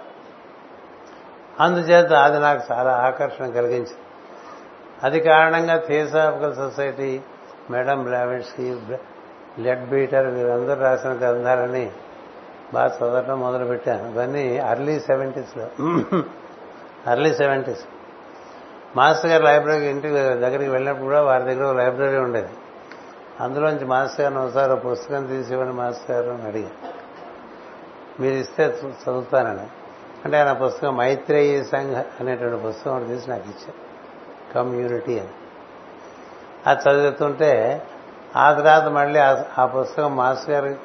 అందుచేత అది నాకు చాలా ఆకర్షణ కలిగించింది. అది కారణంగా theosophical society madam Blavatsky Leadbeater వీరందరూ రాసిన గ్రంథాలని బాగా చదవటం మొదలుపెట్టాను. ఇవన్నీ అర్లీ సెవెంటీస్లో అర్లీ సెవెంటీస్ మాస్టర్ గారు లైబ్రరీకి ఇంటికి దగ్గరికి వెళ్ళినప్పుడు కూడా వారి దగ్గర లైబ్రరీ ఉండేది. అందులోంచి మాస్టర్ గారిని ఒకసారి ఒక పుస్తకం తీసి ఇవ్వండి మాస్టర్ గారు అని అడిగా మీరు ఇస్తే చదువుతానని. అంటే ఆయన పుస్తకం మైత్రేయ సంఘ అనేటువంటి పుస్తకం ఒకటి తీసి నాకు ఇచ్చారు. కమ్యూనిటీ అని. అది చదువుతుంటే ఆ తర్వాత మళ్ళీ ఆ పుస్తకం మాస్టర్ గారు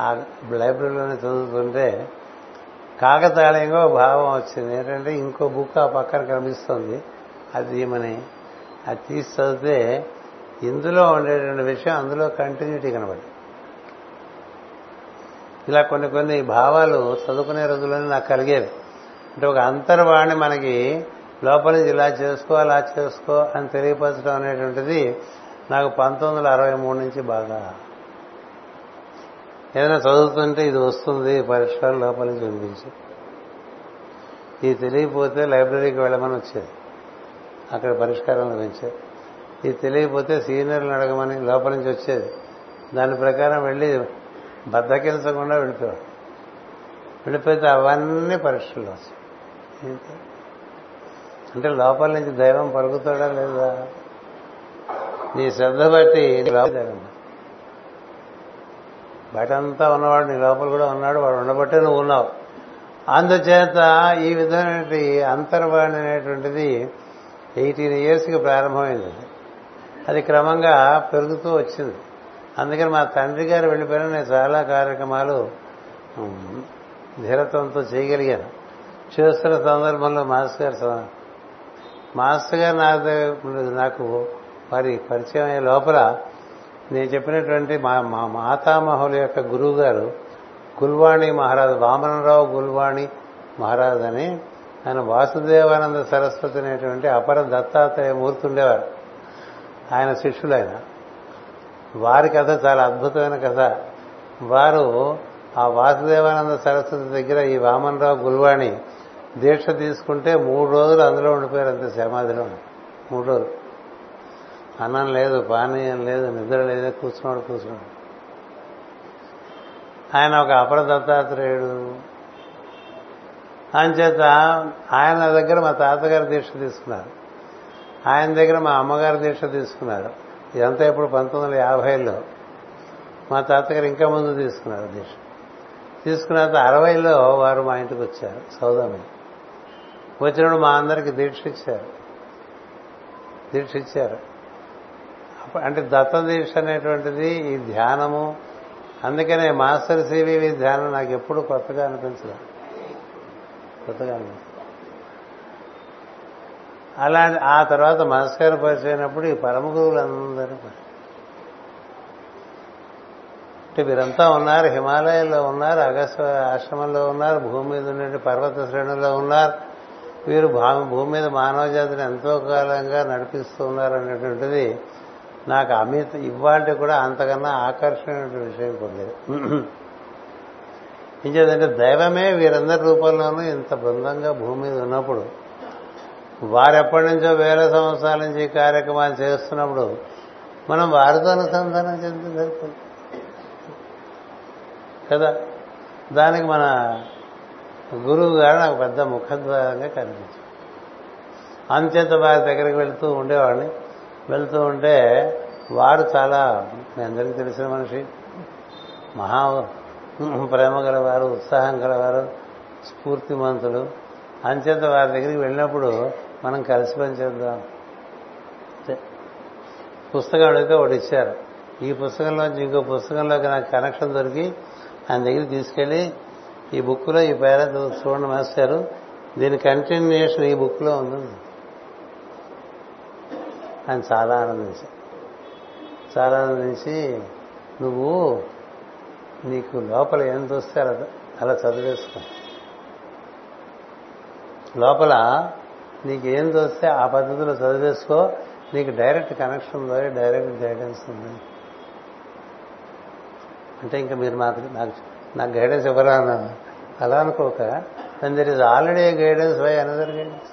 ఆ లైబ్రరీలోనే చదువుతుంటే కాకతాళీయంగా భావం వచ్చింది. ఏంటంటే ఇంకో బుక్ ఆ పక్కన కనిపిస్తుంది. అది మన అది తీసి చదివితే ఇందులో ఉండేటువంటి విషయం అందులో కంటిన్యూటీ కనబడి ఇలా కొన్ని కొన్ని భావాలు చదువుకునే రోజుల్లోనే నాకు కలిగేవి. అంటే ఒక అంతర్వాణి మనకి లోపల నుంచి ఇలా చేసుకో అలా చేసుకో అని తెలియపరచడం అనేటువంటిది నాకు పంతొమ్మిది వందల అరవై మూడు నుంచి బాగా ఏదైనా చదువుతుంటే ఇది వస్తుంది పరిష్కారం లోపల నుంచి వినిపించి. ఇది తెలియకపోతే లైబ్రరీకి వెళ్ళమని వచ్చేది. అక్కడ పరిష్కారం లభించేది. ఇది తెలియకపోతే సీనియర్లు అడగమని లోపల నుంచి వచ్చేది. దాని ప్రకారం వెళ్ళి బద్దకించకుండా వెళ్ళిపోయాడు వెళ్ళిపోతే అవన్నీ పరీక్షలు వచ్చాయి అంటే లోపల నుంచి దైవం పలుకుతాడా లేదా? నీ శ్రద్ధ బట్టి దైవం బయటంతా ఉన్నవాడు నీ లోపల కూడా ఉన్నాడు వాడు ఉండబట్టే నువ్వు ఉన్నావు. అందుచేత ఈ విధమైన అంతర్వాణి అనేటువంటిది ఎయిటీన్ ఇయర్స్కి ప్రారంభమైంది అది క్రమంగా పెరుగుతూ వచ్చింది. అందుకని మా తండ్రి గారు వెళ్ళిపోయిన నేను చాలా కార్యక్రమాలు ధీరత్వంతో చేయగలిగాను. చేస్తున్న సందర్భంలో మాస్టర్ గారు మాస్టర్ గారు నా నాకు వారి పరిచయం అయ్యే లోపల నేను చెప్పినటువంటి మా మా మాతామహుల యొక్క గురువు గారు గుల్వాణి మహారాజు వామనరావు గుల్వాణి మహారాజ్ అని ఆయన వాసుదేవానంద సరస్వతి అనేటువంటి అపర దత్తాత్రేయ మూర్తి ఉండేవారు. ఆయన శిష్యులు ఆయన వారి కథ చాలా అద్భుతమైన కథ. వారు ఆ వాసుదేవానంద సరస్వతి దగ్గర ఈ వామనరావు గుల్వాణి దీక్ష తీసుకుంటే మూడు రోజులు అందులో ఉండిపోయారు అంతే సమాధిలో. మూడు రోజులు. అన్నం లేదు పానీయం లేదు నిద్ర లేదు కూర్చున్నాడు కూర్చున్నాడు. ఆయన ఒక అపర దత్తాత్రేయుడు అంచేత ఆయన దగ్గర మా తాతగారు దీక్ష తీసుకున్నారు. ఆయన దగ్గర మా అమ్మగారు దీక్ష తీసుకున్నారు. ఇదంతా ఇప్పుడు పంతొమ్మిది వందల యాభైలో మా తాతగారు ఇంకా ముందు తీసుకున్నారు దీక్ష. తీసుకున్న తర్వాత అరవైలో వారు మా ఇంటికి వచ్చారు సౌదమి. వచ్చినప్పుడు మా అందరికి దీక్ష ఇచ్చారు. దీక్ష ఇచ్చారు. అంటే దత్త దీక్ష అనేటువంటిది ఈ ధ్యానము అందుకనే మాస్టర్ సివివి ధ్యానం నాకు ఎప్పుడు కొత్తగా అనిపించదు కొత్తగా అనిపించదు అలా ఆ తర్వాత మనస్కారం పరిచయినప్పుడు ఈ పరమ గురువులందరూ అంటే వీరంతా ఉన్నారు హిమాలయాల్లో ఉన్నారు అగస్త ఆశ్రమంలో ఉన్నారు భూమి మీద ఉండే పర్వత శ్రేణుల్లో ఉన్నారు. వీరు భూమి మీద మానవ జాతిని ఎంతో కాలంగా నడిపిస్తూ ఉన్నారు అనేటువంటిది నాకు అమిత ఇవాళ కూడా అంతకన్నా ఆకర్షణమైన విషయం పొందేది ఇంకేదంటే దైవమే వీరందరి రూపంలోనూ ఇంత బృందంగా భూమి మీద ఉన్నప్పుడు వారెప్పటి నుంచో వేల సంవత్సరాల నుంచి ఈ కార్యక్రమాలు చేస్తున్నప్పుడు మనం వారితో అనుసంధానం చెంది సరిపోతుంది కదా? దానికి మన గురువు గారు నాకు పెద్ద ముఖద్వారంగా కనిపించింది అంచేత వారి దగ్గరికి వెళుతూ ఉండేవాడిని. వెళ్తూ ఉంటే వారు చాలా మీ అందరికీ తెలిసిన మనిషి మహా ప్రేమ గలవారు ఉత్సాహం గలవారు స్ఫూర్తిమంతులు. అంచేత వారి దగ్గరికి వెళ్ళినప్పుడు మనం కలిసి పనిచేద్దాం పుస్తకం అడిగితే ఒకటి ఇచ్చారు. ఈ పుస్తకంలోంచి ఇంకో పుస్తకంలోకి నాకు కనెక్షన్ దొరికి ఆయన దగ్గరికి తీసుకెళ్ళి ఈ బుక్లో ఈ పేర చూడండి మాస్టారు దీని కంటిన్యూషన్ ఈ బుక్లో ఉంది ఆయన చాలా ఆనందించారు. చాలా ఆనందించి నువ్వు నీకు లోపల ఏం చూస్తే అలా అలా చదివేసుకో. లోపల నీకు ఏం చూస్తే ఆ పద్ధతిలో చదివేసుకో నీకు డైరెక్ట్ కనెక్షన్ ద్వారా డైరెక్ట్ గైడెన్స్ ఉంది అంటే ఇంకా మీరు నాకు నాకు నాకు గైడెన్స్ ఇవ్వరా అన్నాను. అలా అనుకోక then there is already a guidance why another guidance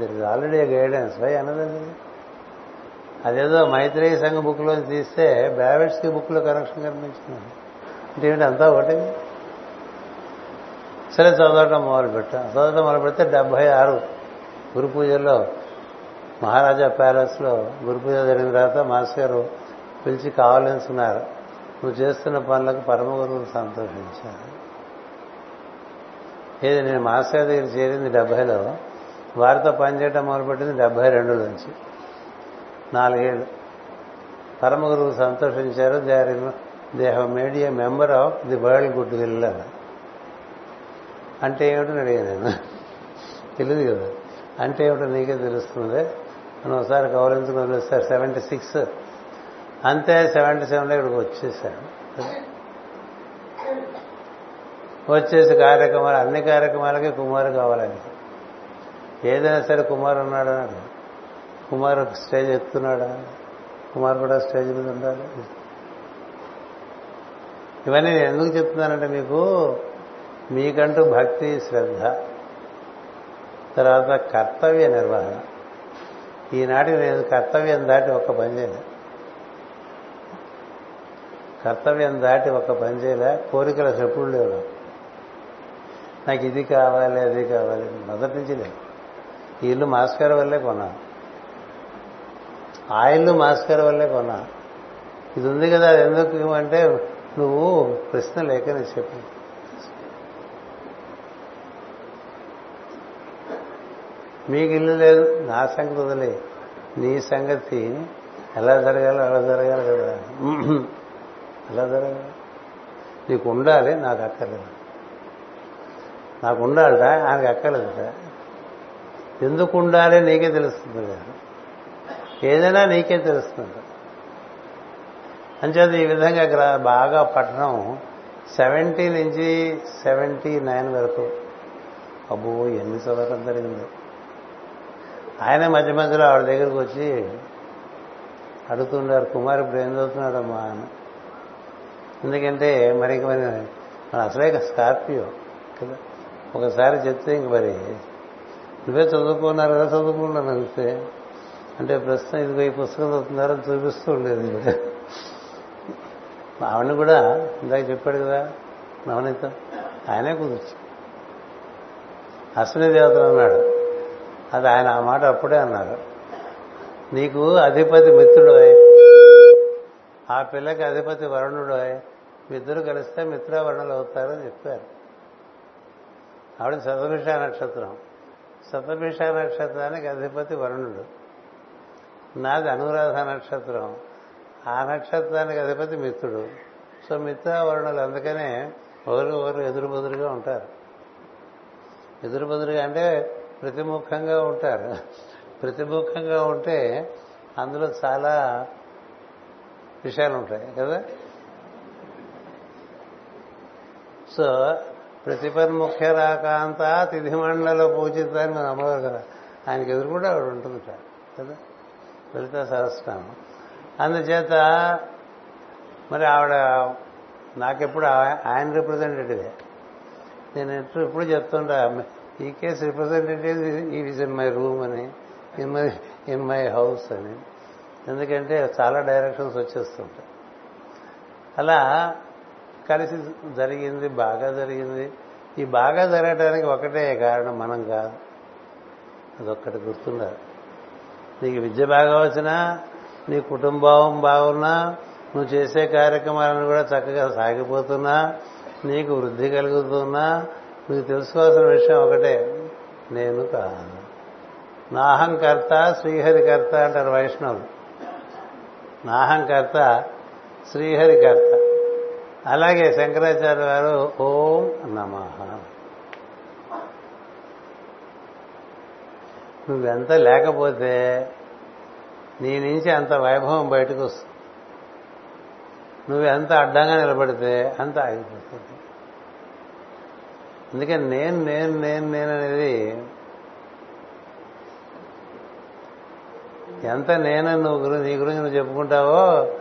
there is already a guidance why another guidance అదేదో మైత్రేయ సంఘ బుక్లో తీస్తే బ్యావెట్స్కి బుక్లో కనెక్షన్ కనిపించింది. అంటే ఏమిటి అంతా ఒకటి? సరే చదవటం మొదలుపెట్టాం చదవటం మొదలు పెడితే డెబ్బై ఆరు గురు పూజల్లో మహారాజా ప్యాలెస్లో గురు పూజ జరిగిన తర్వాత మాస్టర్ గారు పిలిచి కావాలనుకున్నారు నువ్వు చేస్తున్న పనులకు పరమ గురువులు సంతోషించారు ఏది నేను మాస్టర్ గారి దగ్గర చేరింది డెబ్బైలో వారితో పనిచేయటం మొదలుపెట్టింది డెబ్బై రెండు నుంచి. నాలుగేళ్ళు. పరమ గురువు సంతోషించారు. They are they have made a member of the world goodwill అని అంటే ఏమిటో అడిగాను నేను తెలియదు కదా. అంటే ఏమిటో నీకే తెలుస్తుంది మనం ఒకసారి గౌరవించుకుని వదిలేస్తారు సెవెంటీ సిక్స్ అంతే సెవెంటీ సెవెన్లో ఇక్కడికి వచ్చేసాను వచ్చేసి కార్యక్రమాలు అన్ని కార్యక్రమాలకి కుమారు కావాలని ఏదైనా సరే కుమారు ఉన్నాడు? కుమారు కుమార్ స్టేజ్ ఎత్తున్నాడా? కుమార్ కూడా స్టేజ్ మీద ఉండాలి. ఇవన్నీ నేను ఎందుకు చెప్తున్నానంటే మీకు మీకంటూ భక్తి శ్రద్ధ తర్వాత కర్తవ్య నిర్వహణ. ఈనాటికి నేను కర్తవ్యం దాటి ఒక్క పని చేయలే కర్తవ్యం దాటి ఒక్క పని చేయలే కోరికలు చెప్పుడు లేవు. నాకు ఇది కావాలి అది కావాలి. మొదటి నుంచి లేదు. ఈ ఇల్లు మాస్కర్ వల్లే కొన్నాను ఆ ఇల్లు మాస్కర్ వల్లే కొన్నా. ఇది ఉంది కదా అది ఎందుకు అంటే నువ్వు ప్రశ్న లేక నేను చెప్పు మీకు ఇల్లు లేదు నా సంగతి వదిలే. నీ సంగతి ఎలా జరగాలి అలా జరగాలి కదా. ఎలా జరగాలి? నీకు ఉండాలి నాకు అక్కర్లేదు నాకు ఉండాలట ఆయనకు అక్కర్లేదట ఎందుకు ఉండాలి నీకే తెలుస్తుంది కదా. ఏదైనా నీకే తెలుస్తుంది. అంచేది ఈ విధంగా బాగా పట్టణం సెవెంటీ నుంచి సెవెంటీ నైన్ వరకు. అబ్బో ఎన్ని చదవటం జరిగింది. ఆయన మధ్య మధ్యలో ఆవిడ దగ్గరికి వచ్చి అడుగుతుండారు కుమార్ ఇప్పుడు ఏం చదువుతున్నాడమ్మా? అని. ఎందుకంటే మరి ఇంక మరి మన అసలే స్కార్పియో కదా. ఒకసారి చెప్తే ఇంక మరి నువ్వే చదువుకున్నారు కదా చదువుకున్నాను అంతే అంటే ప్రస్తుతం ఇదిగో ఈ పుస్తకం చదువుతున్నారని చూపిస్తూ ఉండేది. ఆవిడని కూడా ఇందాక చెప్పాడు కదా నవనీతం ఆయనే కుదుర్చు. అశ్విని దేవతలు అన్నాడు అది ఆయన ఆ మాట అప్పుడే అన్నారు. నీకు అధిపతి మిత్రుడు ఆ పిల్లకి అధిపతి వరుణుడు మీ ఇద్దరు కలిస్తే మిత్రవర్ణులు అవుతారని చెప్పారు. ఆవిడ శతభిష నక్షత్రం. శతభిష నక్షత్రానికి అధిపతి వరుణుడు. నాది అనురాధ నక్షత్రం. ఆ నక్షత్రానికి అధిపతి మిత్రుడు. సో మిత్రవర్ణులు అందుకనే ఒకరు ఒకరు ఎదురు బదురుగా ఉంటారు. ఎదురు బదురుగా అంటే ప్రతిముఖంగా ఉంటారు. ప్రతిముఖంగా ఉంటే అందులో చాలా విషయాలు ఉంటాయి కదా? సో ప్రతిపన్ముఖ్య రాకాంత తిథి మండలలో పూజిత అని మన అమ్మగారు కదా? ఆయనకి ఎదురు కూడా ఆవిడ ఉంటుంది కదా? లలిత సహస్రనామం. అందుచేత మరి ఆవిడ నాకెప్పుడు ఆయన రిప్రజెంటేటివే నేను ఎప్పుడు ఎప్పుడు చెప్తుంటా ఈ కేస్ రిప్రజెంటేటివ్ ఈ విజ్ ఇన్ మై రూమ్ అని in my in my house అని. ఎందుకంటే చాలా డైరెక్షన్స్ వచ్చేస్తుంటాయి. అలా కలిసి జరిగింది బాగా జరిగింది. ఈ బాగా జరగడానికి ఒకటే కారణం మనం కాదు. అదొక్కటి గుర్తుండాలి. నీకు విద్య బాగా వచ్చినా నీ కుటుంబం బాగున్నా నువ్వు చేసే కార్యక్రమాలను కూడా చక్కగా సాగిపోతున్నా నీకు వృద్ధి కలుగుతున్నా నువ్వు తెలుసుకోవాల్సిన విషయం ఒకటే. నేను కాదు. నాహంకర్త శ్రీహరికర్త అంటారు వైష్ణవులు. నాహంకర్త శ్రీహరికర్త. అలాగే శంకరాచార్య వారు ఓం నమ. నువ్వెంత లేకపోతే నీ నుంచి అంత వైభవం బయటకు వస్తుంది నువ్వెంత అడ్డంగా నిలబడితే అంత ఆగిపోతుంది. అందుకని నేను నేను నేను నేను అనేది ఎంత నేనని నువ్వు గురించి నీ గురించి నువ్వు చెప్పుకుంటావో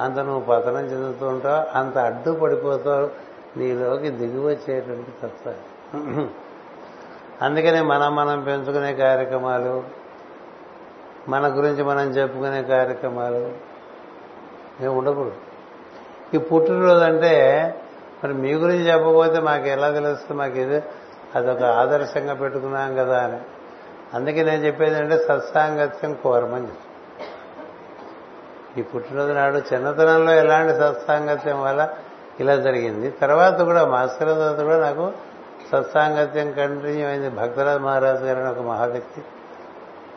అంత నువ్వు పతనం చెందుతూ ఉంటావు అంత అడ్డు పడిపోతావు నీలోకి దిగి వచ్చేటువంటి అందుకనే మనం మనం పెంచుకునే కార్యక్రమాలు మన గురించి మనం చెప్పుకునే కార్యక్రమాలు ఏమి ఉండకూడదు. ఈ పుట్టినరోజు అంటే మరి మీ గురించి చెప్పకపోతే మాకు ఎలా తెలుస్తుంది? మాకు ఇది అదొక ఆదర్శంగా పెట్టుకున్నాం కదా అని. అందుకే నేను చెప్పేది అంటే సత్సాంగత్యం కోరమని చెప్పి. ఈ పుట్టినరోజు నాడు చిన్నతనంలో ఎలాంటి సత్సాంగత్యం వల్ల ఇలా జరిగింది. తర్వాత కూడా మాస్టర్ తర్వాత కూడా నాకు సత్సాంగత్యం కంటిన్యూ అయింది. భక్తరాజ్ మహారాజు గారు ఒక మహావ్యక్తి.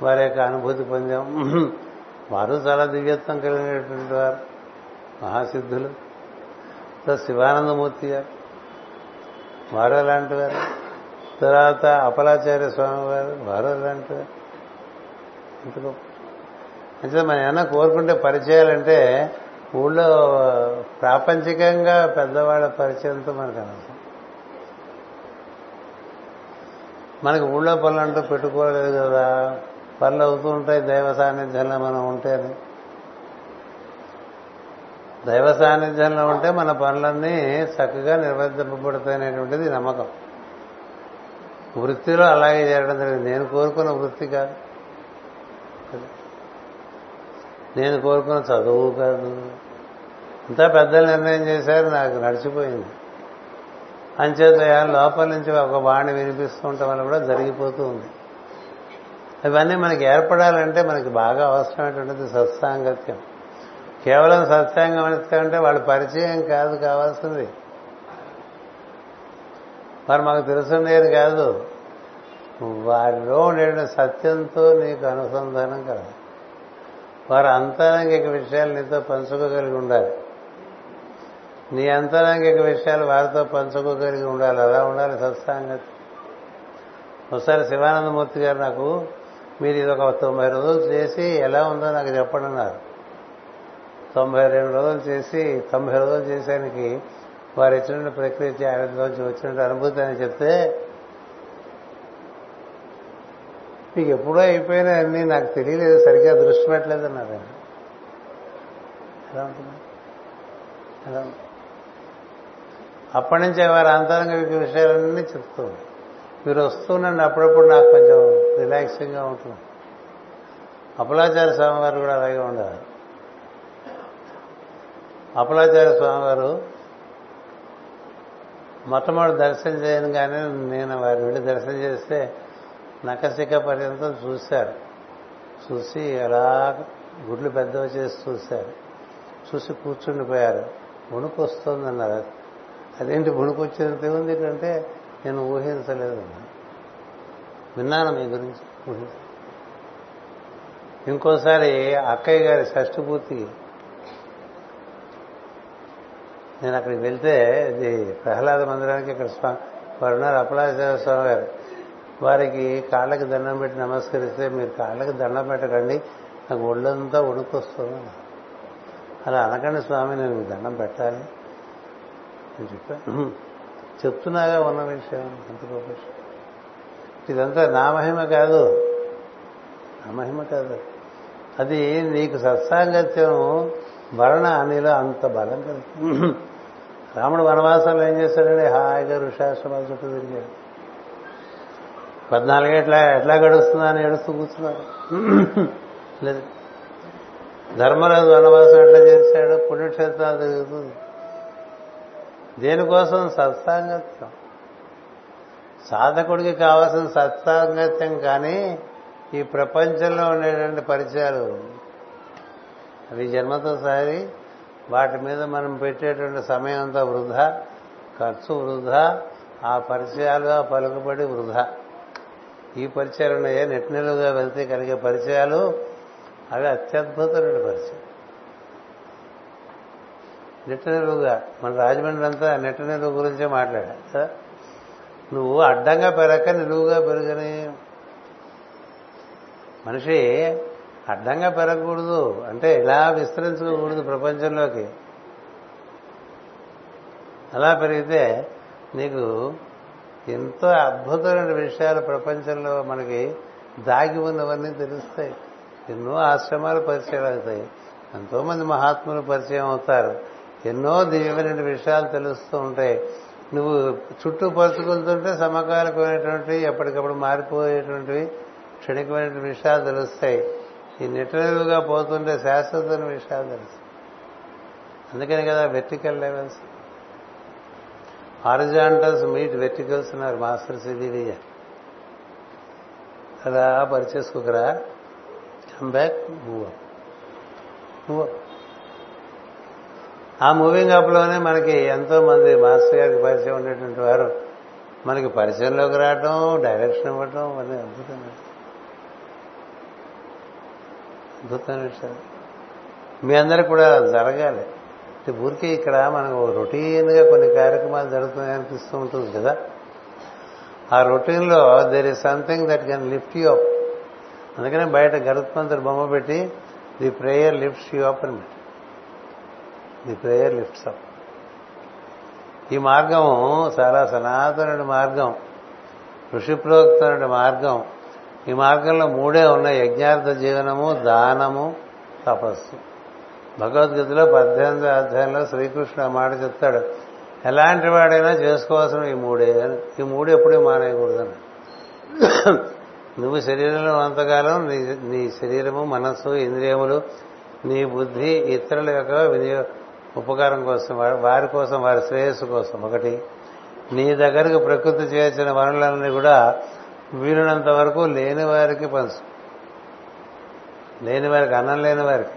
వారి యొక్క అనుభూతి పొందాం. వారు చాలా దివ్యత్వం కలిగినటువంటి వారు. మహాసిద్ధులు. శివానందమూర్తి గారు వారు అలాంటి వారు తర్వాత అపలాచార్య స్వామి వారు వారు అలాంటి వారు. గొప్ప. అంటే మనం ఏమన్నా కోరుకుంటే పరిచయాలంటే ఊళ్ళో ప్రాపంచికంగా పెద్దవాళ్ళ పరిచయంతో మనకు అనవసరం. మనకి ఊళ్ళో పనులు అంటూ పెట్టుకోలేదు కదా. పనులు అవుతూ ఉంటాయి దైవ సాన్నిధ్యంలో మనం ఉంటేనే. దైవ సాన్నిధ్యంలో ఉంటే మన పనులన్నీ చక్కగా నిర్వర్తింపబడతాయనేటువంటిది నమ్మకం. వృత్తిలో అలాగే చేయడం జరిగింది. నేను కోరుకున్న వృత్తి కాదు. నేను కోరుకున్న చదువు కాదు. ఇంత పెద్దలు నిర్ణయం చేశారు నాకు నడిచిపోయింది. అంచేత లోపల నుంచి ఒక వాణి వినిపిస్తూ ఉండటం వల్ల కూడా జరిగిపోతూ ఉంది. ఇవన్నీ మనకి ఏర్పడాలంటే మనకి బాగా అవసరమైనటువంటిది సత్సాంగత్యం. కేవలం సత్సాంగం అంటే వాళ్ళ పరిచయం కాదు కావాల్సింది. మరి మాకు తెలుసుండేది కాదు. వారిలో ఉండే సత్యంతో నీకు అనుసంధానం కదా. వారు అంతరంగిక విషయాలు నీతో పంచుకోగలిగి ఉండాలి. నీ అంతరంగిక విషయాలు వారితో పంచుకోగలిగి ఉండాలి. అలా ఉండాలి సత్సాంగతి. ఒకసారి శివానందమూర్తి గారు నాకు మీరు ఇది ఒక తొంభై రోజులు చేసి ఎలా ఉందో నాకు చెప్పండి అన్నారు. తొంభై రెండు రోజులు చేసి తొంభై రోజులు చేసానికి వారు ఇచ్చిన ప్రక్రియ నుంచి వచ్చిన అనుభూతి అని చెప్తే మీకు ఎప్పుడో అయిపోయినా నాకు తెలియలేదు సరిగ్గా దృష్టి పెట్టలేదు అన్నారు ఎలా ఉంటుంది? ఎలా అప్పటి నుంచే వారి అంతరంగ విషయాలన్నీ చెప్తూ మీరు వస్తుండండి అప్పుడప్పుడు నాకు కొంచెం రిలాక్సింగ్గా ఉంటుంది. అపలాచార్య స్వామివారు కూడా అలాగే ఉండేవారు. అపలాచార్య స్వామివారు మొట్టమొదటి దర్శనం చేయను కానీ నేను వారి వెళ్ళి దర్శనం చేస్తే నకసిక పర్యంతం చూశారు. చూసి ఎలా గుడ్లు పెద్దవి చేసి చూశారు. చూసి కూర్చుండిపోయారు. వణుకు వస్తుందన్నారు. అదేంటి వణుకు వచ్చేది ఉంది అంటే నేను ఊహించలేదు. విన్నాను మీ గురించి. ఊహించ ఇంకోసారి అక్కయ్య గారి షష్ఠపూర్తికి నేను అక్కడికి వెళ్తే ఇది ప్రహ్లాద మందిరానికి ఇక్కడ వారు ఉన్నారు అప్పలాచార్య స్వామి గారు. వారికి కాళ్ళకి దండం పెట్టి నమస్కరిస్తే మీరు కాళ్ళకి దండం పెట్టకండి నాకు ఒళ్ళంతా వణుకొస్తుంది అలా అనకండి స్వామి నేను మీకు దండం పెట్టాలి. అని చెప్పాను చెప్తున్నాగా ఉన్న విషయం అంత గొప్ప విషయం. ఇదంతా నా మహిమ కాదు. నా మహిమ కాదు. అది నీకు సత్సాంగత్యం వలన నీలో అంత బలం కలుగుతుంది రాముడు వనవాసంలో ఏం చేశాడండి హాయిగా ఋషాశ్రమాల చుట్టూ తిరిగాడు. పద్నాలుగు ఎట్లా ఎట్లా గడుస్తుందా అని ఏడుస్తూ కూర్చున్నారు లేదు. ధర్మరాజు వనవాసం ఎట్లా చేశాడు పుణ్యక్షేత్రాలు తిరుగుతుంది దేనికోసం సత్సాంగత్యం? సాధకుడికి కావాల్సిన సత్సాంగత్యం కానీ ఈ ప్రపంచంలో ఉండేటువంటి పరిచయాలు అవి జన్మతో సారి. వాటి మీద మనం పెట్టేటువంటి సమయం అంతా వృధా. ఖర్చు వృధా. ఆ పరిచయాలు ఆ పలుకుబడి వృధా. ఈ పరిచయాలు ఉన్నాయే నెట్నెలుగా వెళ్తే కలిగే పరిచయాలు అవి అత్యద్భుతమైన పరిచయం. నిట్ట నిలువుగా మన రాజమండ్రి అంతా నెట్ నిలువు గురించే మాట్లాడా కదా? నువ్వు అడ్డంగా పెరగక నిలువుగా పెరుగని. మనిషి అడ్డంగా పెరగకూడదు. అంటే ఇలా విస్తరించకూడదు ప్రపంచంలోకి. అలా పెరిగితే నీకు ఎంతో అద్భుతమైన విషయాలు ప్రపంచంలో మనకి దాగి ఉన్నవన్నీ తెలుస్తాయి. ఎన్నో ఆశ్రమాలు పరిచయం అవుతాయి. ఎంతోమంది మహాత్ములు పరిచయం అవుతారు. ఎన్నో దివ్యమైన విషయాలు తెలుస్తూ ఉంటాయి. నువ్వు చుట్టూ పరుచుకుంటుంటే సమకాలికమైనటువంటి ఎప్పటికప్పుడు మారిపోయేటువంటివి క్షణికమైన విషయాలు తెలుస్తాయి. ఈ నిటనిలుగా పోతుంటే శాశ్వతమైన విషయాలు తెలుసు. అందుకని కదా vertical levels horizontals meet verticals ఉన్నారు మాస్టర్ సిడివియ అలా పరిచేసుకోకరా? కమ్ బ్యాక్ మూవ్ మూవ్ ఆ మూవింగ్ అప్లోనే మనకి ఎంతో మంది మాస్టర్ గారికి పరిచయం ఉండేటువంటి వారు మనకి పరిచయంలోకి రావటం డైరెక్షన్ ఇవ్వటం అన్నీ అద్భుతమైన అద్భుతమైన విషయాలు మీ అందరికి కూడా జరగాలి. అంటే ఊరికే ఇక్కడ మనకు రొటీన్గా కొన్ని కార్యక్రమాలు జరుగుతున్నాయి అనిపిస్తూ ఉంటుంది కదా. ఆ రొటీన్లో there is something that can lift you up అందుకనే బయట గరుత్మంతుడు బొమ్మ పెట్టి the prayer lifts you up అని ది ప్రేయర్ లిఫ్ట్స్ అప్ ఈ మార్గం చాలా సనాతనుడి మార్గం ఋషిప్రోక్తనుడి మార్గం ఈ మార్గంలో మూడే ఉన్నాయి. యజ్ఞార్థ జీవనము దానము తపస్సు. భగవద్గీతలో పద్దెనిమిది అధ్యాయంలో శ్రీకృష్ణ ఆ మాట చెప్తాడు. ఎలాంటి వాడైనా చేసుకోవాల్సిన ఈ మూడే. ఈ మూడు ఎప్పుడూ మానేయకూడదని నువ్వు శరీరంలో అంతకాలం నీ నీ శరీరము మనస్సు ఇంద్రియములు నీ బుద్ధి ఇతరుల యొక్క వినియోగ ఉపకారం కోసం వారి కోసం వారి శ్రేయస్సు కోసం. ఒకటి నీ దగ్గరకు ప్రకృతి చేర్చిన వనరులన్నీ కూడా వీలున్నంత వరకు లేని వారికి పంచు లేని వారికి అన్నం లేని వారికి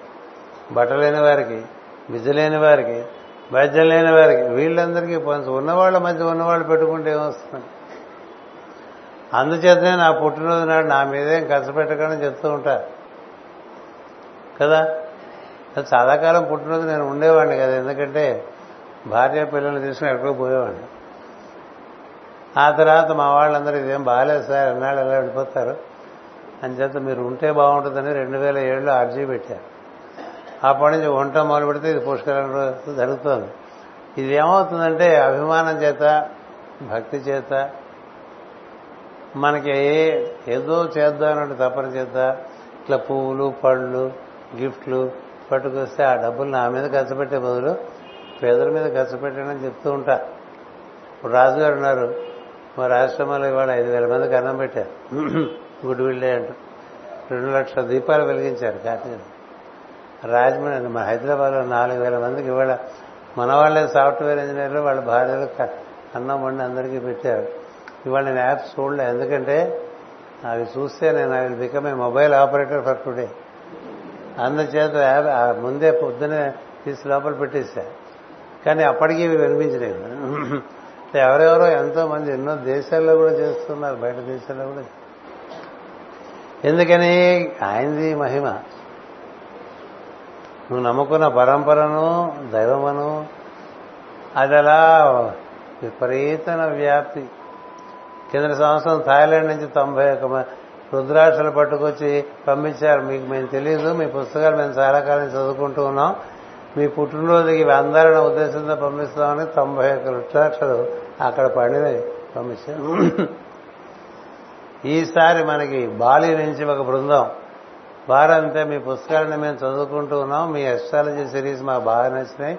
బట్ట లేని వారికి విద్య లేని వారికి వైద్యం లేని వారికి వీళ్ళందరికీ పంచు ఉన్నవాళ్ళ మధ్య ఉన్నవాళ్ళు పెట్టుకుంటే ఏమొస్తుంది? అందుచేతనే నా పుట్టినరోజు నాడు నా మీదేం ఖర్చు పెట్టకండి చెప్తూ ఉంటారు కదా? చాలా కాలం పుట్టినరోజు నేను ఉండేవాడిని కదా. ఎందుకంటే భార్య పిల్లల్ని తీసుకుని ఎక్కడికో పోయేవాడిని. ఆ తర్వాత మా వాళ్ళందరూ ఇదేం బాగాలేదు సార్ ఎన్నాళ్ళు ఎలా వెళ్ళిపోతారు. అని చేత మీరు ఉంటే బాగుంటుందని రెండు వేల ఏడులో అర్జీ పెట్టారు. అప్పటి నుంచి వంట మొదలు పెడితే ఇది పుష్కరం జరుగుతోంది. ఇది ఏమవుతుందంటే అభిమానం చేత భక్తి చేత మనకి ఏదో చేద్దామన్నట్టు తపన చేత ఇట్లా పువ్వులు పళ్ళు గిఫ్ట్లు పట్టుకొస్తే ఆ డబ్బులు నా మీద ఖర్చు పెట్టే బదులు పేదల మీద ఖర్చు పెట్టానని చెప్తూ ఉంటా. ఇప్పుడు రాజుగారు ఉన్నారు. మా రాష్ట్రంలో ఇవాళ ఐదు వేల మందికి అన్నం పెట్టారు. గుడ్ విల్డే అంటూ. రెండు లక్షల దీపాలు వెలిగించారు కార్తీక రాజమండ్రి మా హైదరాబాద్లో నాలుగు వేల మందికి ఇవాళ మన వాళ్ళే సాఫ్ట్వేర్ ఇంజనీర్లు వాళ్ళ భార్యలు అన్నం వండి అందరికీ పెట్టారు. ఇవాళ నేను యాప్స్ చూడలే. ఎందుకంటే అవి చూస్తే నేను I will become a mobile operator for today. అందుచేత యాప్ ముందే పొద్దునే తీసి లోపల పెట్టేశా కానీ అప్పటికీ ఇవి వినిపించలేదు. ఎవరెవరో ఎంతో మంది ఎన్నో దేశాల్లో కూడా చేస్తున్నారు బయట దేశాల్లో కూడా. ఎందుకని? ఆయనది మహిమ. నువ్వు నమ్ముకున్న పరంపరను దైవమను అది అలా విపరీతమైన వ్యాప్తి. కింద సంవత్సరం థాయిలాండ్ నుంచి తొంభై ఒక రుద్రాక్షలు పట్టుకొచ్చి పంపించారు. మీకు మేము తెలియదు మీ పుస్తకాలు మేము చాలా కాలం చదువుకుంటూ ఉన్నాం. మీ పుట్టినరోజుకి ఇవి ఉద్దేశంతో పంపిస్తామని తొంభై ఒక్క రుద్రాక్షలు అక్కడ పడినవి పంపించారు ఈసారి మనకి బాలి నుంచి ఒక బృందం. వారంతా మీ పుస్తకాలను మేము చదువుకుంటూ ఉన్నాం. మీ ఎస్ట్రాలజీ సిరీస్ మాకు బాగా నచ్చినాయి.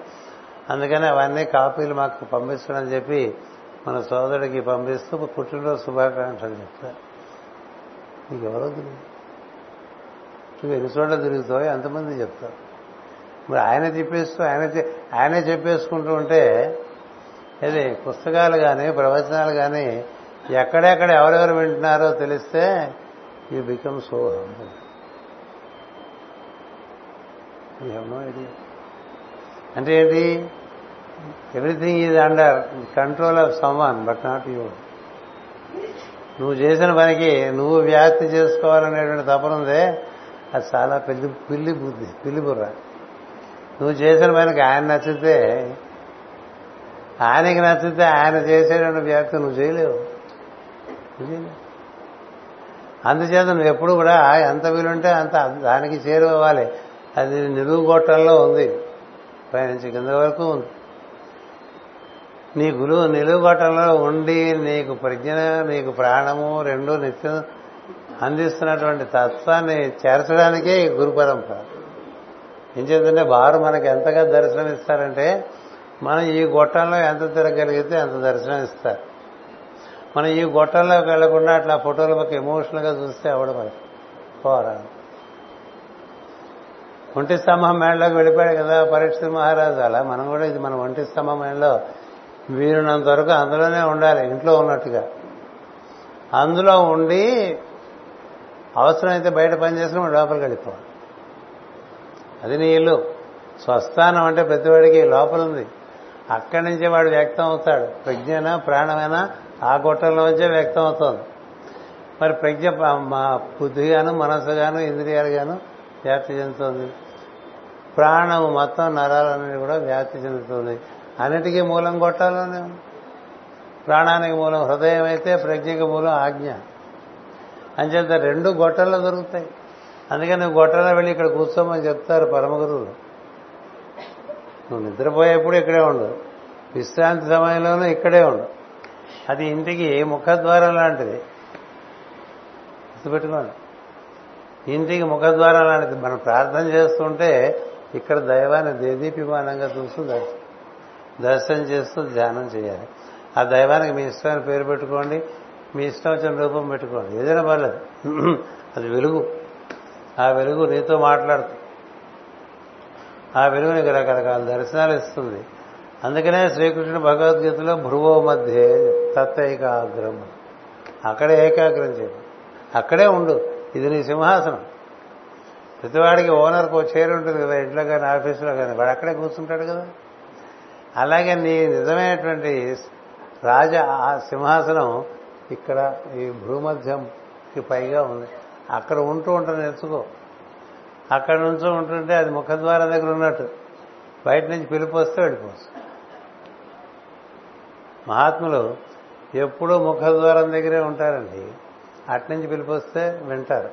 అందుకని అవన్నీ కాపీలు మాకు పంపించడం చెప్పి మన సోదరుడికి పంపిస్తూ పుట్టినరోజు శుభాకాంక్షలు చెప్తారు నీకు ఎవరో తెలియదు. నువ్వు ఎన్ని చోట్ల తిరుగుతావు ఎంతమంది చెప్తావు. మరి ఆయన చెప్పేస్తూ ఆయన ఆయనే చెప్పేసుకుంటూ ఉంటే ఇది పుస్తకాలు కానీ ప్రవచనాలు కానీ ఎక్కడెక్కడ ఎవరెవరు వింటున్నారో తెలిస్తే you become so humble. You have no idea. అంటే ఏంటి? Everything is under control of someone but not you. నువ్వు చేసిన పనికి నువ్వు వ్యాప్తి చేసుకోవాలనేటువంటి తపన ఉందే అది చాలా పెళ్ళి పిల్లి బుద్ధి పిల్లి బుర్ర. నువ్వు చేసిన పనికి ఆయన నచ్చితే ఆయనకి నచ్చితే ఆయన చేసేటువంటి వ్యాప్తి నువ్వు చేయలేవు. అందుచేత నువ్వు ఎప్పుడు కూడా ఎంత వీలుంటే అంత దానికి చేరుకోవాలి అది నిలువు ఉంది. పైనుంచి కింద వరకు ఉంది. నీ గురువు నిలువుగొట్టంలో ఉండి నీకు ప్రజ్ఞ నీకు ప్రాణము రెండు నిత్యం అందిస్తున్నటువంటి తత్వాన్ని చేర్చడానికే గురు పరంపర. ఏం చేద్దంటే వారు మనకి ఎంతగా దర్శనం ఇస్తారంటే మనం ఈ గొట్టంలో ఎంత తిరగలిగితే అంత దర్శనం ఇస్తారు. మనం ఈ గొట్టంలోకి వెళ్ళకుండా అట్లా ఫోటోలు ఒక ఎమోషనల్గా చూస్తే అవడం మనకి పోరా ఒంటి స్తంభం మేడలోకి వెళ్ళిపోయాడు కదా పరీక్ష మహారాజు అలా. మనం కూడా ఇది మన ఒంటి స్తంభం మేడలో వీరున్నంత వరకు అందులోనే ఉండాలి ఇంట్లో ఉన్నట్టుగా. అందులో ఉండి అవసరమైతే బయట పని చేసుకుని లోపలికి వెళ్ళిపోవాలి. అది నీ ఇల్లు. స్వస్థానం అంటే ప్రతివాడికి లోపల ఉంది అక్కడి నుంచే వాడు వ్యక్తం అవుతాడు. ప్రజ్ఞన ప్రాణమైనా? ఆ గొట్టంలోంచే వ్యక్తం అవుతుంది. మరి ప్రజ్ఞ మా బుద్ధిగాను మనస్సుగాను ఇంద్రియాలుగాను వ్యాప్తి చెందుతుంది. ప్రాణం మొత్తం నరాలన్నీ కూడా వ్యాప్తి చెందుతుంది. అన్నిటికీ మూలం గొట్టాలోనే ప్రాణానికి మూలం హృదయం అయితే ప్రజ్ఞకి మూలం ఆజ్ఞ. అంచేత రెండు గొట్టల్లో దొరుకుతాయి. అందుకని నువ్వు గొట్టలో వెళ్ళి ఇక్కడ కూర్చోమని చెప్తారు పరమ గురువులు నువ్వు నిద్రపోయేప్పుడు ఇక్కడే ఉండు. విశ్రాంతి సమయంలోనూ ఇక్కడే ఉండు. అది ఇంటికి ముఖద్వారం లాంటిది? గుర్తుపెట్టుకోండి. ఇంటికి ముఖద్వారం లాంటిది. మనం ప్రార్థన చేస్తుంటే ఇక్కడ దైవాన్ని దేదీప్యమానంగా చూస్తూ దర్శనం దర్శనం చేస్తూ ధ్యానం చేయాలి. ఆ దైవానికి మీ ఇష్టమైన పేరు పెట్టుకోండి. మీ ఇష్టం వచ్చిన రూపం పెట్టుకోండి. ఏదైనా పర్లేదు. అది వెలుగు. ఆ వెలుగు నీతో మాట్లాడుతుంది. ఆ వెలుగు నీకు రకరకాల దర్శనాలు ఇస్తుంది. అందుకనే శ్రీకృష్ణుడు భగవద్గీతలో భ్రువో మధ్య తత్వైకాగ్రం అక్కడే ఏకాగ్రం చేయడం అక్కడే ఉండు. ఇది నీ సింహాసనం. ప్రతివాడికి ఓనర్కి ఒక చైర్ ఉంటుంది కదా ఇంట్లో కానీ ఆఫీసులో కానీ వాడు అక్కడే కూర్చుంటాడు కదా. అలాగే నీ నిజమైనటువంటి రాజ ఆ సింహాసనం ఇక్కడ ఈ భూమధ్యంకి పైగా ఉంది. అక్కడ ఉంటూ ఉంటాను నేర్చుకో. అక్కడ నుంచి ఉంటుంటే అది ముఖద్వారం దగ్గర ఉన్నట్టు. బయట నుంచి పిలిపోస్తే వెళ్ళిపోవచ్చు. మహాత్ములు ఎప్పుడూ ముఖద్వారం దగ్గరే ఉంటారండి. అట్నుంచి పిలిపోస్తే వింటారు.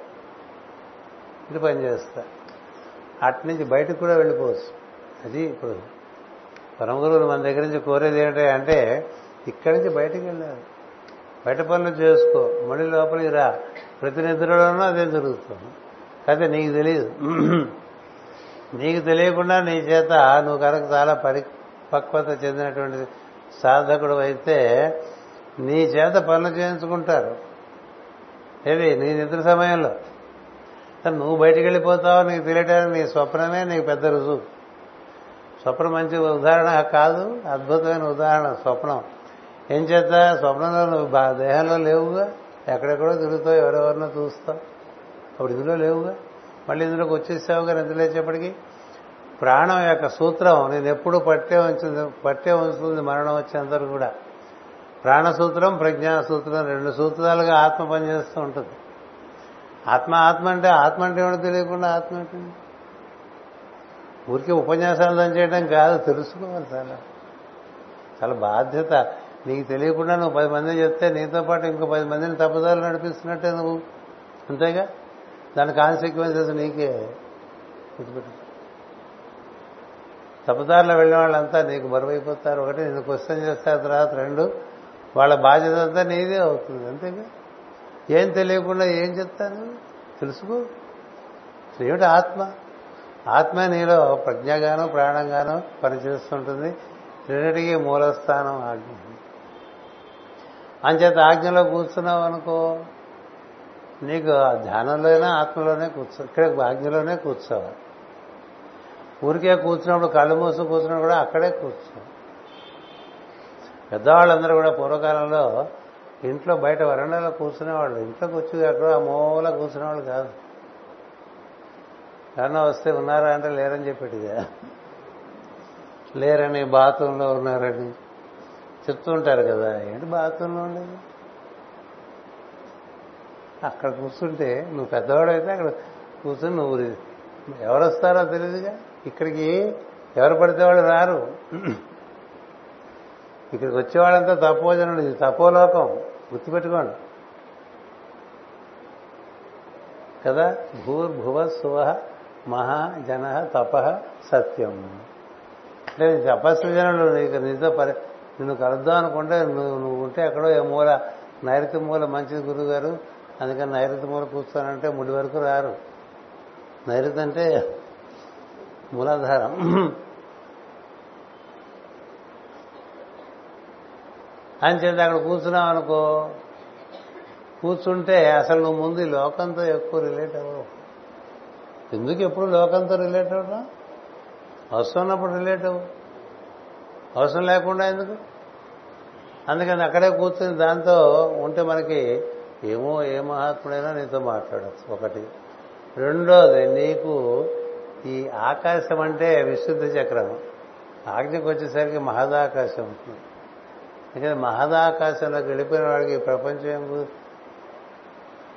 ఇది పనిచేస్తారు అట్నుంచి బయటకు కూడా వెళ్ళిపోవచ్చు. అది ఇప్పుడు పరమగురువులు మన దగ్గర నుంచి కోరేది ఏంటంటే అంటే ఇక్కడి నుంచి బయటకు వెళ్ళారు బయట పనులు చేసుకో. మళ్ళీ లోపలికి రా. ప్రతి నిద్రలోనూ అదే జరుగుతుంది. కాకపోతే నీకు తెలియదు నీకు తెలియకుండా నీ చేత నువ్వు కనుక చాలా పరిపక్వత చెందినటువంటి సాధకుడు అయితే నీ చేత పనులు చేయించుకుంటారు. ఏది నీ నిద్ర సమయంలో. నువ్వు బయటికి వెళ్ళిపోతావు నీకు తెలియటానికి నీ స్వప్నమే నీకు పెద్ద రుజువు. స్వప్నం మంచి ఉదాహరణ కాదు అద్భుతమైన ఉదాహరణ స్వప్నం. ఏం చేత స్వప్నంలో నువ్వు బా దేహంలో లేవుగా. ఎక్కడెక్కడో తిరుగుతావు ఎవరెవరినో చూస్తావు. అప్పుడు ఇందులో లేవుగా మళ్ళీ ఇందులోకి వచ్చేసావుగా నిద్రలేచేపటికి ప్రాణం యొక్క సూత్రం నేను ఎప్పుడు పట్టే ఉంచింది పట్టే ఉంచుతుంది మరణం వచ్చేంతవరకు కూడా. ప్రాణసూత్రం ప్రజ్ఞా సూత్రం రెండు సూత్రాలుగా ఆత్మ పనిచేస్తూ ఉంటుంది. ఆత్మ ఆత్మ అంటే ఆత్మ అంటే ఏమిటో తెలియకుండా ఆత్మ ఏంటండి ఊరికే ఉపన్యాసాలు చేయడం కాదు తెలుసుకోవాలి చాలా. చాలా బాధ్యత. నీకు తెలియకుండా నువ్వు పది మంది చెప్తే నీతో పాటు ఇంకో పది మందిని తప్పుదారులు నడిపిస్తున్నట్టే నువ్వు. అంతేగా? దాని కాన్సిక్వెన్సెస్ నీకే గుర్తుపెట్టు. తప్పుదారిలో వెళ్ళిన వాళ్ళంతా నీకు మరువైపోతారు ఒకటి నేను క్వశ్చన్ చేస్తారు తర్వాత రెండు వాళ్ళ బాధ్యత అంతా నీదే అవుతుంది అంతేగా? ఏం తెలియకుండా ఏం చెప్తాను తెలుసుకో. ఏమిటి ఆత్మ? ఆత్మ నీలో ప్రజ్ఞగాను ప్రాణంగాను పనిచేస్తుంటుంది. రెండింటికి మూలస్థానం ఆజ్ఞ. అంచేత ఆజ్ఞలో కూర్చున్నావు అనుకో నీకు ఆ ధ్యానంలోనే ఆత్మలోనే కూర్చో ఇక్కడ భాగ్యంలోనే కూర్చోవాలి. ఊరికే కూర్చున్నప్పుడు కళ్ళు మూసు కూర్చున్నప్పుడు కూడా అక్కడే కూర్చో. పెద్దవాళ్ళందరూ కూడా పూర్వకాలంలో ఇంట్లో బయట వరండాలో కూర్చునేవాళ్ళు. ఇంట్లోకి వచ్చి అక్కడ ఆ మూల కూర్చునేవాళ్ళు కాదు. ఎవరన్నా వస్తే ఉన్నారా అంటే లేరని చెప్పేటిగా లేరని బాత్రూంలో ఉన్నారని చెప్తూ ఉంటారు కదా. ఏంటి బాత్రూంలో ఉండేది? అక్కడ కూర్చుంటే నువ్వు పెద్దవాడైతే అక్కడ కూర్చుని నువ్వు ఎవరు వస్తారో తెలియదుగా ఇక్కడికి ఎవరు పడితే వాళ్ళు రారు. ఇక్కడికి వచ్చేవాళ్ళంతా తపోజనుడు ఇది తపోలోకం. గుర్తుపెట్టుకోండి. కదా? భూర్భువ సువ మహా జన తప సత్యం. అంటే తపస్సు జనులు. నీకు నీతో పరి నిన్ను కలుద్దాం అనుకుంటే నువ్వు నువ్వు ఉంటే ఎక్కడో ఏ మూల నైరుతి మూల మంచిది గురువు గారు అందుకని నైరుతి మూల కూర్చోనంటే ముడి వరకు రారు. నైరుతి అంటే మూలాధారం. అని చేత అక్కడ కూర్చున్నావు అనుకో కూర్చుంటే అసలు నువ్వు ముందు ఈ లోకంతో ఎక్కువ రిలేట్ అవ్వవు. ఎందుకు ఎప్పుడు లోకంతో రిలేట్ అవ్వడం అవసరం ఉన్నప్పుడు రిలేట్ అవ్వు. అవసరం లేకుండా ఎందుకు? అందుకని అక్కడే కూర్చుని దాంతో ఉంటే మనకి ఏమో ఏ మహాత్ముడైనా నీతో మాట్లాడచ్చు. ఒకటి. రెండోది నీకు ఈ ఆకాశం అంటే విశుద్ధ చక్రం. ఆజ్ఞకు వచ్చేసరికి మహదాకాశం. ఉంటుంది ఎందుకంటే మహదాకాశంలోకి వెళ్ళిపోయిన వాడికి ప్రపంచం ఏం గు-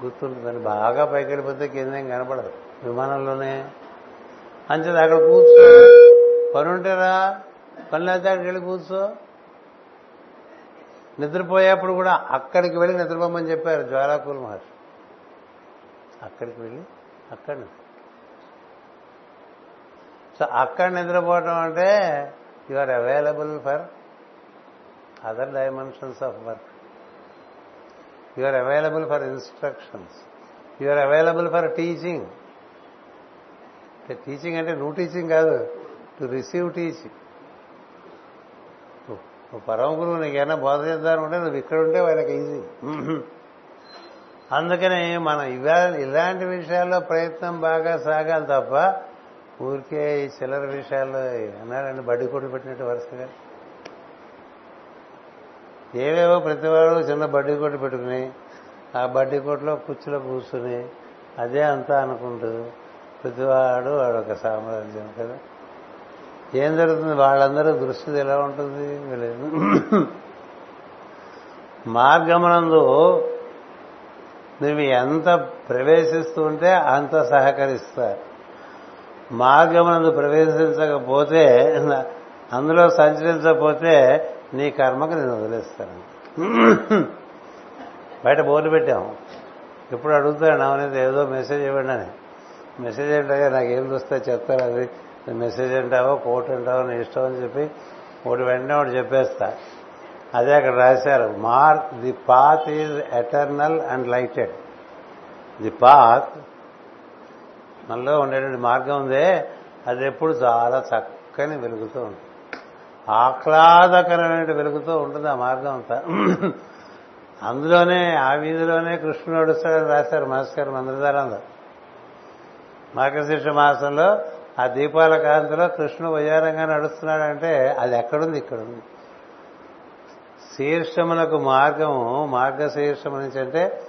గుర్తుంటుందని. బాగా పైకి వెళ్ళిపోతే కిందేం కనపడదు. విమానంలోనే. అంచేది అక్కడ కూర్చో. పని ఉంటేరా పని లేకపోతే అక్కడికి వెళ్ళి కూర్చో. నిద్రపోయేప్పుడు కూడా అక్కడికి వెళ్ళి నిద్రపోమని చెప్పారు జ్వాలాకూల మహర్షి. అక్కడికి వెళ్ళి అక్కడ సో అక్కడ నిద్రపోవటం అంటే you are available for other dimensions of work you are available for instructions you are available for teaching teaching అంటే నువ్వు టీచింగ్ కాదు టు రిసీవ్ టీచింగ్ పరమ గురువు నీకేమైనా బోధ చేద్దామంటే నువ్వు ఇక్కడ ఉంటే వాళ్ళకి ఈజీ అందుకని మనం ఇవా ఇలాంటి విషయాల్లో ప్రయత్నం బాగా సాగాలి తప్ప ఊరికే ఈ చిల్లర విషయాల్లో అన్నాడండి బడ్డీ కొట్టు పెట్టినట్టు వరుసగా. ఏవేవో ప్రతివాడు చిన్న బడ్డీ కొట్టు పెట్టుకుని ఆ బడ్డీ కొట్టులో కుర్చీలో కూర్చుని అదే అంతా అనుకుంటూ ప్రతివాడు వాడొక సామ్రాజ్యం కదా. ఏం జరుగుతుంది? వాళ్ళందరూ దృష్టిది ఎలా ఉంటుంది? వీళ్ళు? మార్గమనందు నువ్వు ఎంత ప్రవేశిస్తూ ఉంటే అంత సహకరిస్తారు. మార్గమునందు ప్రవేశించకపోతే అందులో సంచరించకపోతే నీ కర్మకు నేను వదిలేస్తాను బయట బోర్డు పెట్టాము ఎప్పుడు అడుగుతాను అవనేది ఏదో మెసేజ్ ఇవ్వండి అని. మెసేజ్ ఏంటో నాకు ఏం చూస్తే చెప్తారు అది. మెసేజ్ అంటావో కోట్ అంటావో నీ ఇష్టం అని చెప్పి ఒకటి వెంటనే ఒకటి చెప్పేస్తా. అదే అక్కడ రాశారు mark the path is eternal and lighted the path మనలో ఉండేటువంటి మార్గం ఉందే అది ఎప్పుడు చాలా చక్కని వెలుగుతూ ఉంటుంది. ఆహ్లాదకరమైన వెలుగుతూ ఉంటుంది ఆ మార్గం అంతా. అందులోనే ఆ వీధిలోనే కృష్ణుడు నడుస్తాడని రాశారు మాస్టర్ మంత్రధారంలో. మార్గశీర్ష మాసంలో ఆ దీపాల కాంతిలో కృష్ణుడు వయ్యారంగా నడుస్తున్నాడంటే అది ఎక్కడుంది? ఇక్కడుంది. శీర్షములకు మార్గము మార్గశీర్షము నుంచి అంటే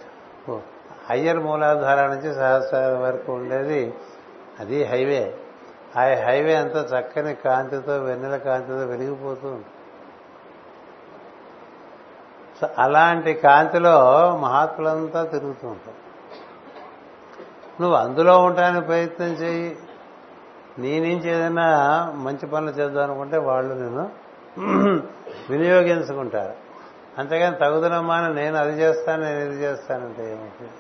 హయ్యర్ మూలాధార నుంచి సహస్రాల వరకు ఉండేది అది హైవే. ఆ హైవే అంతా చక్కని కాంతితో వెన్నెల కాంతితో వెలిగిపోతూ ఉంటుంది సో అలాంటి కాంతిలో మహాత్ములంతా తిరుగుతూ ఉంటారు. నువ్వు అందులో ఉండడానికి ప్రయత్నం చేయి. నీ నుంచి ఏదైనా మంచి పనులు చేద్దాం అనుకుంటే వాళ్ళు నేను వినియోగించుకుంటారు. అంతేగాని తగుదనమ్మా నేను అది చేస్తాను నేను ఇది చేస్తానంటే ఏమిటి?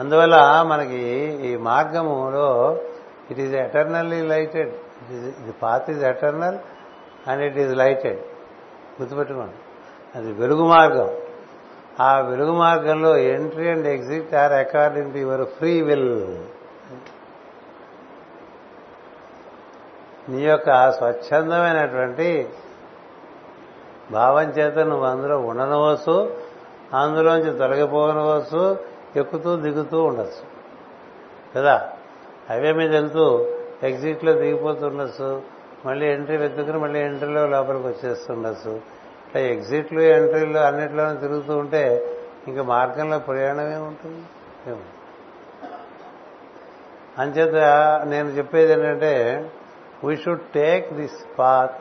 అందువల్ల మనకి ఈ మార్గములో ఇట్ ఈజ్ ఎటర్నల్లీ లైటెడ్ ఇది path is eternal and it is lighted గుర్తుపెట్టుకోండి. అది వెలుగు మార్గం. ఆ వెలుగు మార్గంలో entry and exit are according to your free will నీ యొక్క స్వచ్ఛందమైనటువంటి భావం చేత నువ్వు అందులో ఉండనవచ్చు అందులోంచి తొలగిపోనవచ్చు ఎక్కుతూ దిగుతూ ఉండొచ్చు. కదా? హైవే మీద వెళ్తూ ఎగ్జిట్లో దిగిపోతుండొచ్చు మళ్ళీ ఎంట్రీ వెతుకుని మళ్ళీ ఎంట్రీలో లోపలికి వచ్చేస్తుండొచ్చు ఇట్లా ఎగ్జిట్లు ఎంట్రీలు అన్నిట్లోనూ తిరుగుతూ ఉంటే ఇంకా మార్గంలో ప్రయాణమే ఉంటుంది. అంచేత నేను చెప్పేది ఏంటంటే we should take this path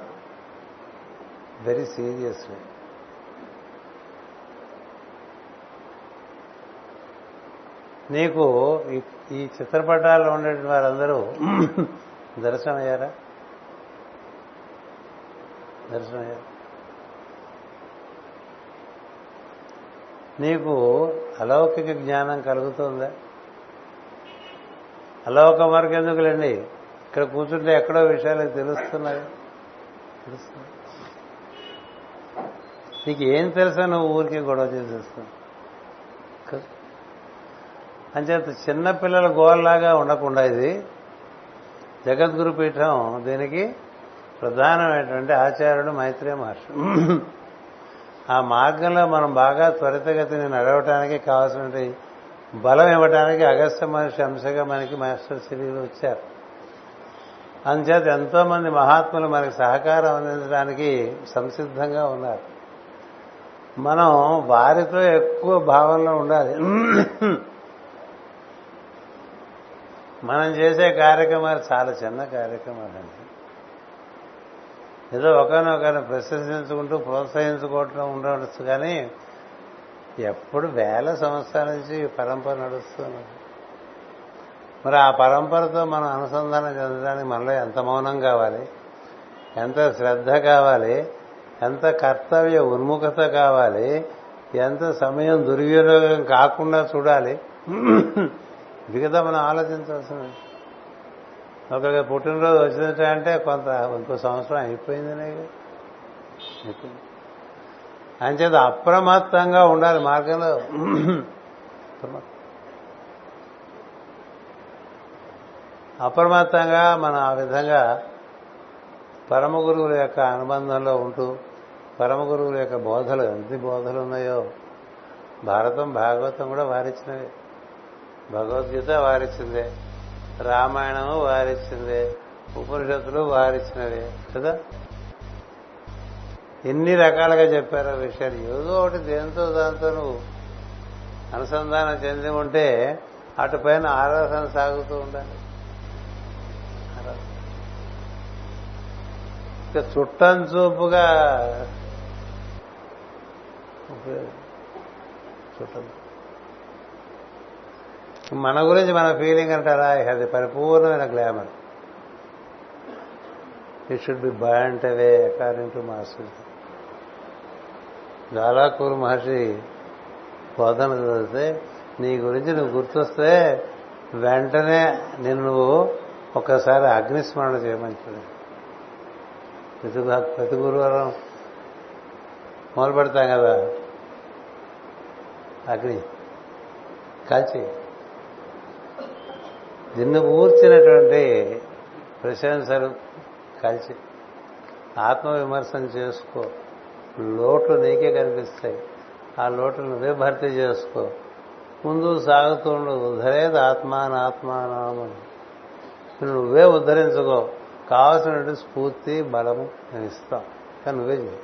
very seriously నీకు ఈ- ఈ చిత్రపటాల్లో ఉండే వారందరూ దర్శనం అయ్యారా నీకు అలౌకిక జ్ఞానం కలుగుతుందా? అలౌక వరకు ఎందుకులేండి? ఇక్కడ కూర్చుంటే ఎక్కడో విషయాలు తెలుస్తున్నాయి. తెలుస్తున్నాయి. నీకు ఏం తెలుసా నువ్వు ఊరికే గొడవ చేసేస్తుంది అంచేత చిన్నపిల్లల గోల్లాగా ఉండకుండా ఇది జగద్గురు పీఠం దీనికి ప్రధానమైనటువంటి ఆచార్యుడు మైత్రే మహర్షి. ఆ మార్గంలో మనం బాగా త్వరితగతిని నడవటానికి కావాల్సినటువంటి బలం ఇవ్వటానికి అగస్త్య మహర్షి అంశగా మనకి మాస్టర్ సిరీలు వచ్చారు. అందుచేత ఎంతో మంది మహాత్ములు మనకి సహకారం అందించడానికి సంసిద్ధంగా ఉన్నారు. మనం వారితో ఎక్కువ భావంలో ఉండాలి. మనం చేసే కార్యక్రమాలు చాలా చిన్న కార్యక్రమాలు అండి ఏదో ఒకరినొకరిని ప్రశంసించుకుంటూ ప్రోత్సహించుకోవటం ఉండవచ్చు కానీ ఎప్పుడు వేల సంవత్సరాల నుంచి ఈ పరంపర నడుస్తున్నారు మరి ఆ పరంపరతో మనం అనుసంధానం చెందడానికి మనలో ఎంత మౌనం కావాలి? ఎంత శ్రద్ధ కావాలి? ఎంత కర్తవ్య ఉన్ముఖత కావాలి? ఎంత సమయం దుర్వినియోగం కాకుండా చూడాలి? ఇది కదా మనం ఆలోచించాల్సిన ఒకరికి పుట్టినరోజు వచ్చినట్టు అంటే కొంత ఇంకో సంవత్సరం అయిపోయిందనే అయిపోయింది అంచేత అప్రమత్తంగా ఉండాలి మార్గంలో. అప్రమత్తంగా మనం ఆ విధంగా పరమ గురువుల యొక్క అనుబంధంలో ఉంటూ పరమ గురువుల యొక్క బోధలు ఎన్ని బోధలు ఉన్నాయో భారతం భాగవతం కూడా వారిచ్చినవి. భగవద్గీత వారిచ్చిందే రామాయణము వారిచ్చిందే ఉపనిషత్తులు వారిచ్చినవే కదా? ఎన్ని రకాలుగా చెప్పారో విషయాలు. ఏదో ఒకటి దేంతో దాంతో నువ్వు అనుసంధానం చెంది ఉంటే అటుపైన ఆరాధన సాగుతూ ఉండాలి. చుట్టం చూపుగా చుట్టం. మన గురించి మన ఫీలింగ్ అంటారా? అది పరిపూర్ణమైన glamour it should be buoyant away according to master జాలాకూరు మహర్షి బోధన చదివితే నీ గురించి నువ్వు గుర్తొస్తే వెంటనే నిన్ను ఒక్కసారి అగ్నిస్మరణ చేయమని చూడండి ప్రతి ప్రతి గురువారం మొదలు పెడతాం కదా. అగ్ని. కాల్చి. నిన్ను ఊర్చినటువంటి ప్రశంసలు కలిసి ఆత్మవిమర్శన చేసుకో. లోట్లు నీకే కనిపిస్తాయి. ఆ లోట్లు నువ్వే భర్తీ చేసుకో. ముందు సాగుతుండు ఉద్ధరేది ఆత్మానాత్మానామని. నువ్వే ఉద్ధరించుకో. కావలసినటువంటి స్ఫూర్తి బలము నేను ఇస్తాం కానీ నువ్వే చేయి.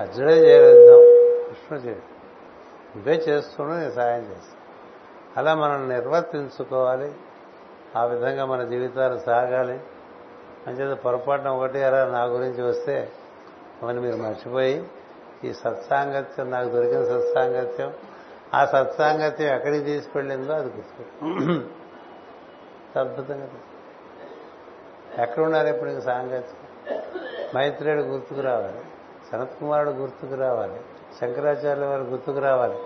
అర్జునే చేయలేద్దాం. కృష్ణుడు చేయి నువ్వే చేస్తుండే నేను సాయం చేస్తాను అలా మనం నిర్వర్తించుకోవాలి. ఆ విధంగా మన జీవితాలు సాగాలి. అంచేత పొరపాటున ఒకటి అలా నా గురించి వస్తే అవన్నీ మీరు మర్చిపోయి ఈ సత్సాంగత్యం నాకు దొరికిన సత్సాంగత్యం ఆ సత్సాంగత్యం ఎక్కడికి తీసుకెళ్ళిందో అది గుర్తు అద్భుతంగా ఎక్కడ ఉన్నారు ఇప్పుడు ఇంక సాంగత్యం. మైత్రేయుడు గుర్తుకు రావాలి. సనత్ కుమారుడు గుర్తుకు రావాలి. శంకరాచార్యుల వారు గుర్తుకు రావాలి.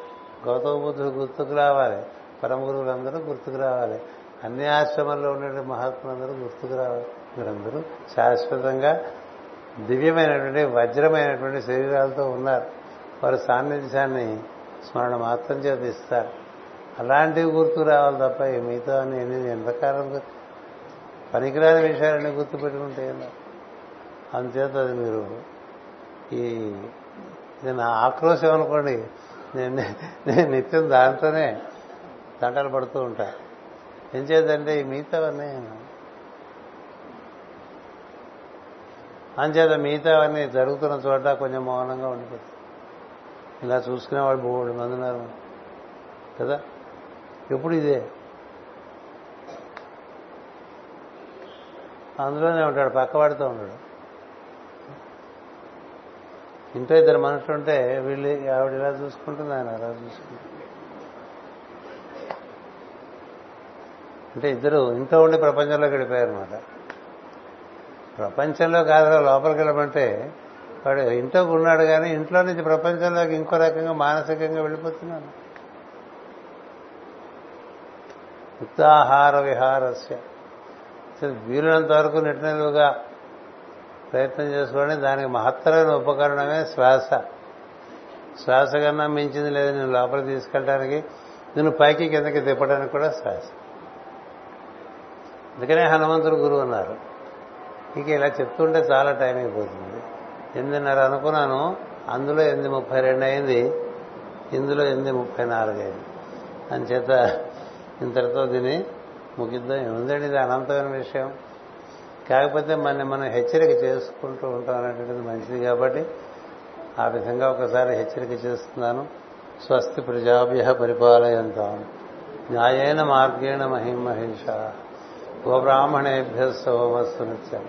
గౌతమ బుద్ధుడు గుర్తుకు రావాలి. పరమ గురువులందరూ గుర్తుకు రావాలి. అన్ని ఆశ్రమంలో ఉండే మహాత్ములందరూ గుర్తుకు రావాలి. మీరందరూ శాశ్వతంగా దివ్యమైనటువంటి వజ్రమైనటువంటి శరీరాలతో ఉన్నారు. వారి సాన్నిధ్యాన్ని స్మరణ మాత్రం చేతిస్తారు అలాంటివి గుర్తు రావాలి తప్ప మిగతా ఎన్ని ఎంతకాలం పనికిరాని విషయాలన్నీ గుర్తు పెట్టుకుంటే అందుచేత అది మీరు ఈ నేను ఆక్రోశం అనుకోండి. నేను నేను నిత్యం దాంతోనే తంటలు పడుతూ ఉంటా. ఏం చేద్దంటే ఈ మిగతావన్నీ అంచేత మిగతావన్నీ జరుగుతున్న చోట కొంచెం మౌనంగా ఉండిపోతుంది ఇలా చూసుకునేవాడు మూడు మంది ఉన్నారు. కదా? ఎప్పుడు ఇదే? అందులోనే ఉంటాడు పక్కవాడితో ఉంటాడు ఇంట్లో ఇద్దరు మనుషులు ఉంటే వీళ్ళు ఆవిడ ఇలా చూసుకుంటుంది ఆయన అలా చూసుకుంటుంది? అంటే ఇద్దరు ఇంట్లో ఉండి ప్రపంచంలోకి వెళ్ళిపోయారనమాట ప్రపంచంలో కాదురా లోపలికి వెళ్ళమంటే వాడు ఇంట్లో ఉన్నాడు కానీ ఇంట్లో నుంచి ప్రపంచంలోకి ఇంకో రకంగా మానసికంగా వెళ్ళిపోతున్నాను ఉత్సాహార విహారస్య. వీలైనంత వరకు నిట్టినలుగా ప్రయత్నం చేసుకోండి. దానికి మహత్తరమైన ఉపకరణమే శ్వాస. శ్వాస కన్నా మించింది లేదు. నేను లోపలికి తీసుకెళ్ళడానికి నేను పైకి కిందకి తిప్పడానికి కూడా శ్వాస. అందుకనే హనుమంతుడు గురువు అన్నారు. ఇక ఇలా చెప్తుంటే చాలా టైం అయిపోతుంది ఎనిమిదిన్నర అనుకున్నాను. అందులో ఎనిమిది ముప్పై రెండు అయింది. ఇందులో ఎనిమిది ముప్పై నాలుగు అయింది. అంచేత ఇంతటితో దీన్ని ముగిద్దాం. ఏముందండి ఇది అనంతమైన విషయం. కాకపోతే మన మనం హెచ్చరిక చేసుకుంటూ ఉంటాం అనేటువంటిది మంచిది కాబట్టి ఆ విధంగా ఒకసారి హెచ్చరిక చేస్తున్నాను. స్వస్తి ప్రజాభ్య పరిపాలయంతాం. న్యాయేన మార్గేణ మహిమహిష గోబ్రాహ్మణేభ్య సోమస్సు నిత్యం.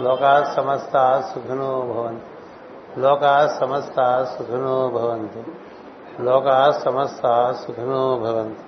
లోకా సమస్త సుఖినో భవంతు. లోకా సమస్త సుఖినో భవంతు. లోకా సమస్త సుఖినో భవంతు.